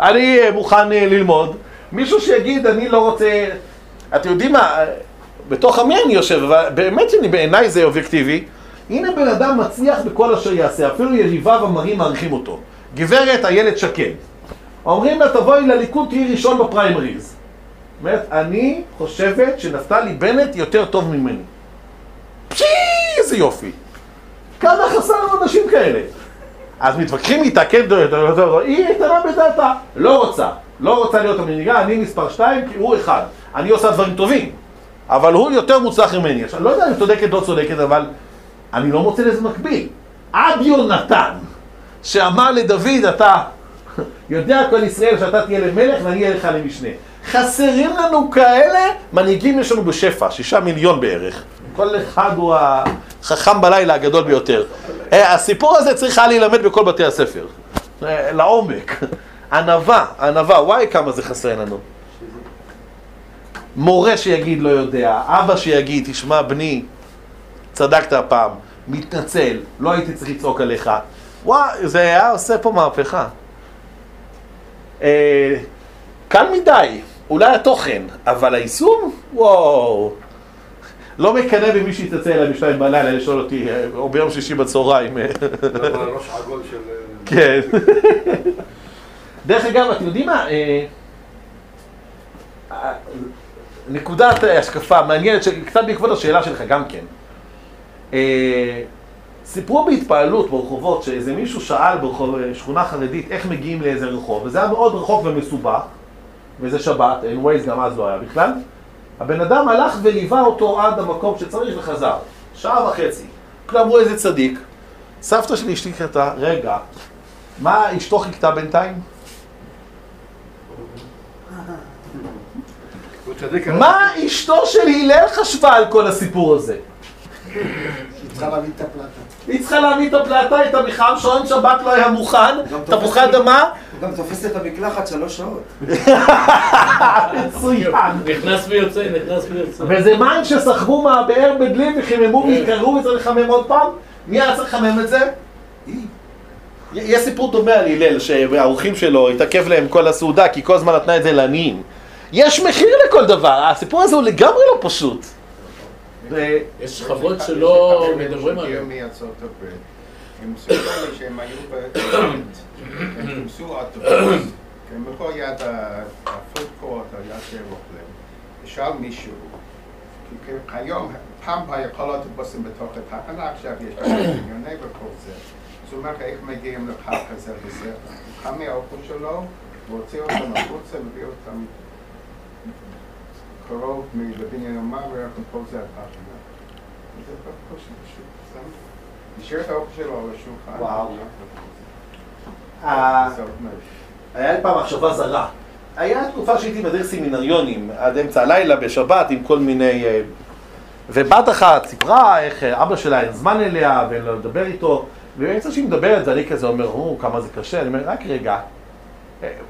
אני אה, מוכן אה, ללמוד. מישהו שיגיד, אני לא רוצה... אתם יודעים מה, בתוך עמי אני יושב, אבל באמת שאני בעיניי זה אובייקטיבי. הנה בן אדם מצליח בכל אשר יעשה, אפילו יריביו המרים מעריכים אותו. גברת איילת שקד. אומרים לה, תבואי לליכוד, תהיי ראשון בפריימריז. אומרת, אני חושבת שנפתלי בנט יותר טוב ממני. פשי, איזה יופי. כמה חסר לנו אנשים כאלה. אז מתווכחים איתה, כן, היא איתנה בדעתה. לא רוצה. לא רוצה להיות המנהיגה, אני מספר שתיים, כי הוא אחד. אני עושה דברים טובים, אבל הוא יותר מוצלח ממני. עכשיו, לא יודע אם צודקת או לא צודקת, אבל אני לא מוצא לזה מקביל. עד יונתן, שאמר לדוד, אתה יודע כל ישראל שאתה תהיה למלך ואני אהיה לך למשנה. חסרים לנו כאלה, מנהיגים יש לנו בשפע, שישה מיליון בערך. כל אחד הוא החכם בלילה הגדול ביותר. אה, הסיפור הזה צריך היה להילמד בכל בתי הספר. אה, לעומק. ענווה, ענווה, וואי כמה זה חסר לנו. מורה שיגיד לא יודע, אבא שיגיד, תשמע בני, צדקת הפעם, מתנצל, לא הייתי צריך לצעוק עליך. וואי, זה היה עושה פה מהפכה. אה, קל מדי, אולי התוכן, אבל היישום? וואו. לא מקנא במי שיתצא אליי בשתיים בלילה לשאול אותי, אה, או ביום שישי בצהריים. ראש עגול של... כן. דרך אגב, אתם יודעים מה? אה, אה, נקודת השקפה מעניינת, קצת בעקבות השאלה שלך גם כן. אה, סיפרו בהתפעלות ברחובות שאיזה מישהו שאל ברחוב שכונה חרדית איך מגיעים לאיזה רחוב, וזה היה מאוד רחוק ומסובך, וזה שבת, אין ווייז גם אז לא היה בכלל. הבן אדם הלך וליווה אותו עד המקום שצריך וחזר, שעה וחצי. כולם אמרו איזה צדיק. סבתא שלי אשתי קרתה, רגע, מה אשתו חיכתה בינתיים? מה אשתו של הלל חשבה על כל הסיפור הזה? היא צריכה להביא את הפלטה. היא צריכה להביא את הפלטה, את המחם, שעון שבת לא היה מוכן, תפוחי אדמה. הוא גם תופס את המקלחת שלוש שעות. מצוין. נכנס ויוצא, נכנס ויוצא. וזה מים שסחבו מהבאר בדלי וחיממו והתקררו וצריך לחמם עוד פעם? מי היה צריך לחמם את זה? יש סיפור דומה על הלל, שהאורחים שלו התעכב להם כל הסעודה כי כל הזמן נתנה את זה לעניים. יש מחיר לכל דבר, הסיפור הזה הוא לגמרי לא פשוט. יש שכבות שלא מדברים עליהן. הם סיפרו לי שהם היו בטרנט, הם חיפשו אוטובוס, הם בכל יד הפוד קורט, היד שהם אוכלים, ושאל מישהו, היום, פעם היה כל האוטובוסים בתוך התחנה, עכשיו יש חניוני וכל זה. אז הוא אומר איך מגיעים לפארק הזה וזה, הוא קם מהאוכל שלו, הוא הוציא אותם החוצה, מביא אותם קרוב לבניין המוות, וכל זה התחנה. זה פשוט. השאיר את האוכל שלו על השולחן. וואו. אה, היה לי פעם מחשבה זרה. היה תקופה שהייתי מדריך סמינריונים עד אמצע הלילה בשבת עם כל מיני... אה, ובת אחת סיפרה איך אה, אבא שלה אין זמן אליה ואין לו לדבר איתו ובאמצע שהיא מדברת ואני כזה אומר, או, כמה זה קשה, אני אומר, רק רגע,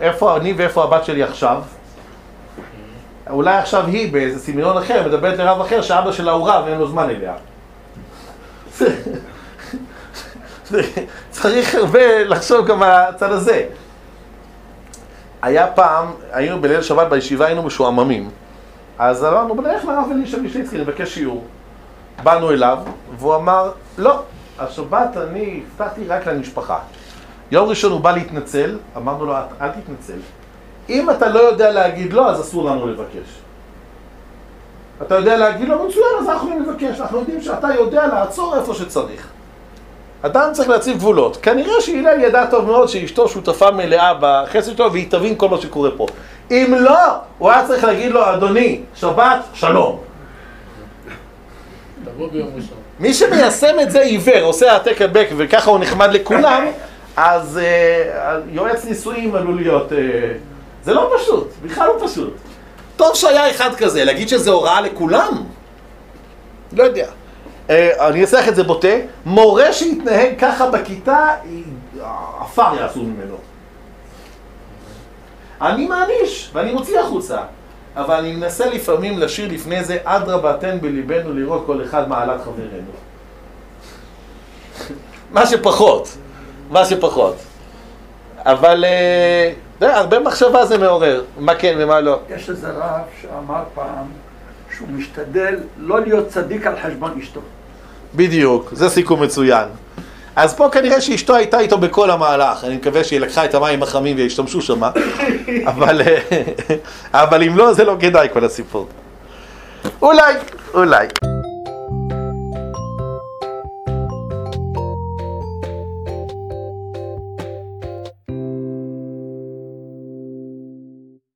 איפה אני ואיפה הבת שלי עכשיו? אולי עכשיו היא באיזה סמינון אחר מדברת לרב אחר שאבא שלה הוא רב ואין לו זמן אליה. צריך הרבה לחשוב גם על הצד הזה. היה פעם, היינו בליל שבת בישיבה, היינו משועממים. אז אמרנו, בוא נלך לרב אלישע וישליצקי, נבקש שיעור. באנו אליו, והוא אמר, לא, השבת אני הבטחתי רק למשפחה. יום ראשון הוא בא להתנצל, אמרנו לו, אל תתנצל. אם אתה לא יודע להגיד לא, אז אסור לנו לבקש. אתה יודע להגיד לא, מצוין, אז אנחנו נבקש. אנחנו יודעים שאתה יודע לעצור איפה שצריך. אדם צריך להציב גבולות. כנראה שהלל ידע טוב מאוד שאשתו שותפה מלאה בחסד שלו והיא תבין כל מה שקורה פה. אם לא, הוא היה צריך להגיד לו, אדוני, שבת, שלום. מי שמיישם את זה עיוור, עושה העתק הדבק וככה הוא נחמד לכולם, אז uh, יועץ נישואים עלול להיות... Uh, זה לא פשוט, בכלל לא פשוט. טוב שהיה אחד כזה, להגיד שזה הוראה לכולם? לא יודע. אה, אני לך את זה בוטה, מורה שיתנהג ככה בכיתה, עפר יעשו ממנו. אני מעניש, ואני מוציא החוצה. אבל אני מנסה לפעמים לשיר לפני זה, אדרבה תן בליבנו לראות כל אחד מעלת חברנו. מה שפחות, מה שפחות. אבל אה, הרבה מחשבה זה מעורר, מה כן ומה לא. יש איזה רב שאמר פעם שהוא משתדל לא להיות צדיק על חשבון אשתו. בדיוק, זה סיכום מצוין. אז פה כנראה שאשתו הייתה איתו בכל המהלך, אני מקווה שהיא לקחה את המים החמים והשתמשו שמה, אבל, אה, אבל אם לא, זה לא כדאי כל הסיפור. אולי, אולי.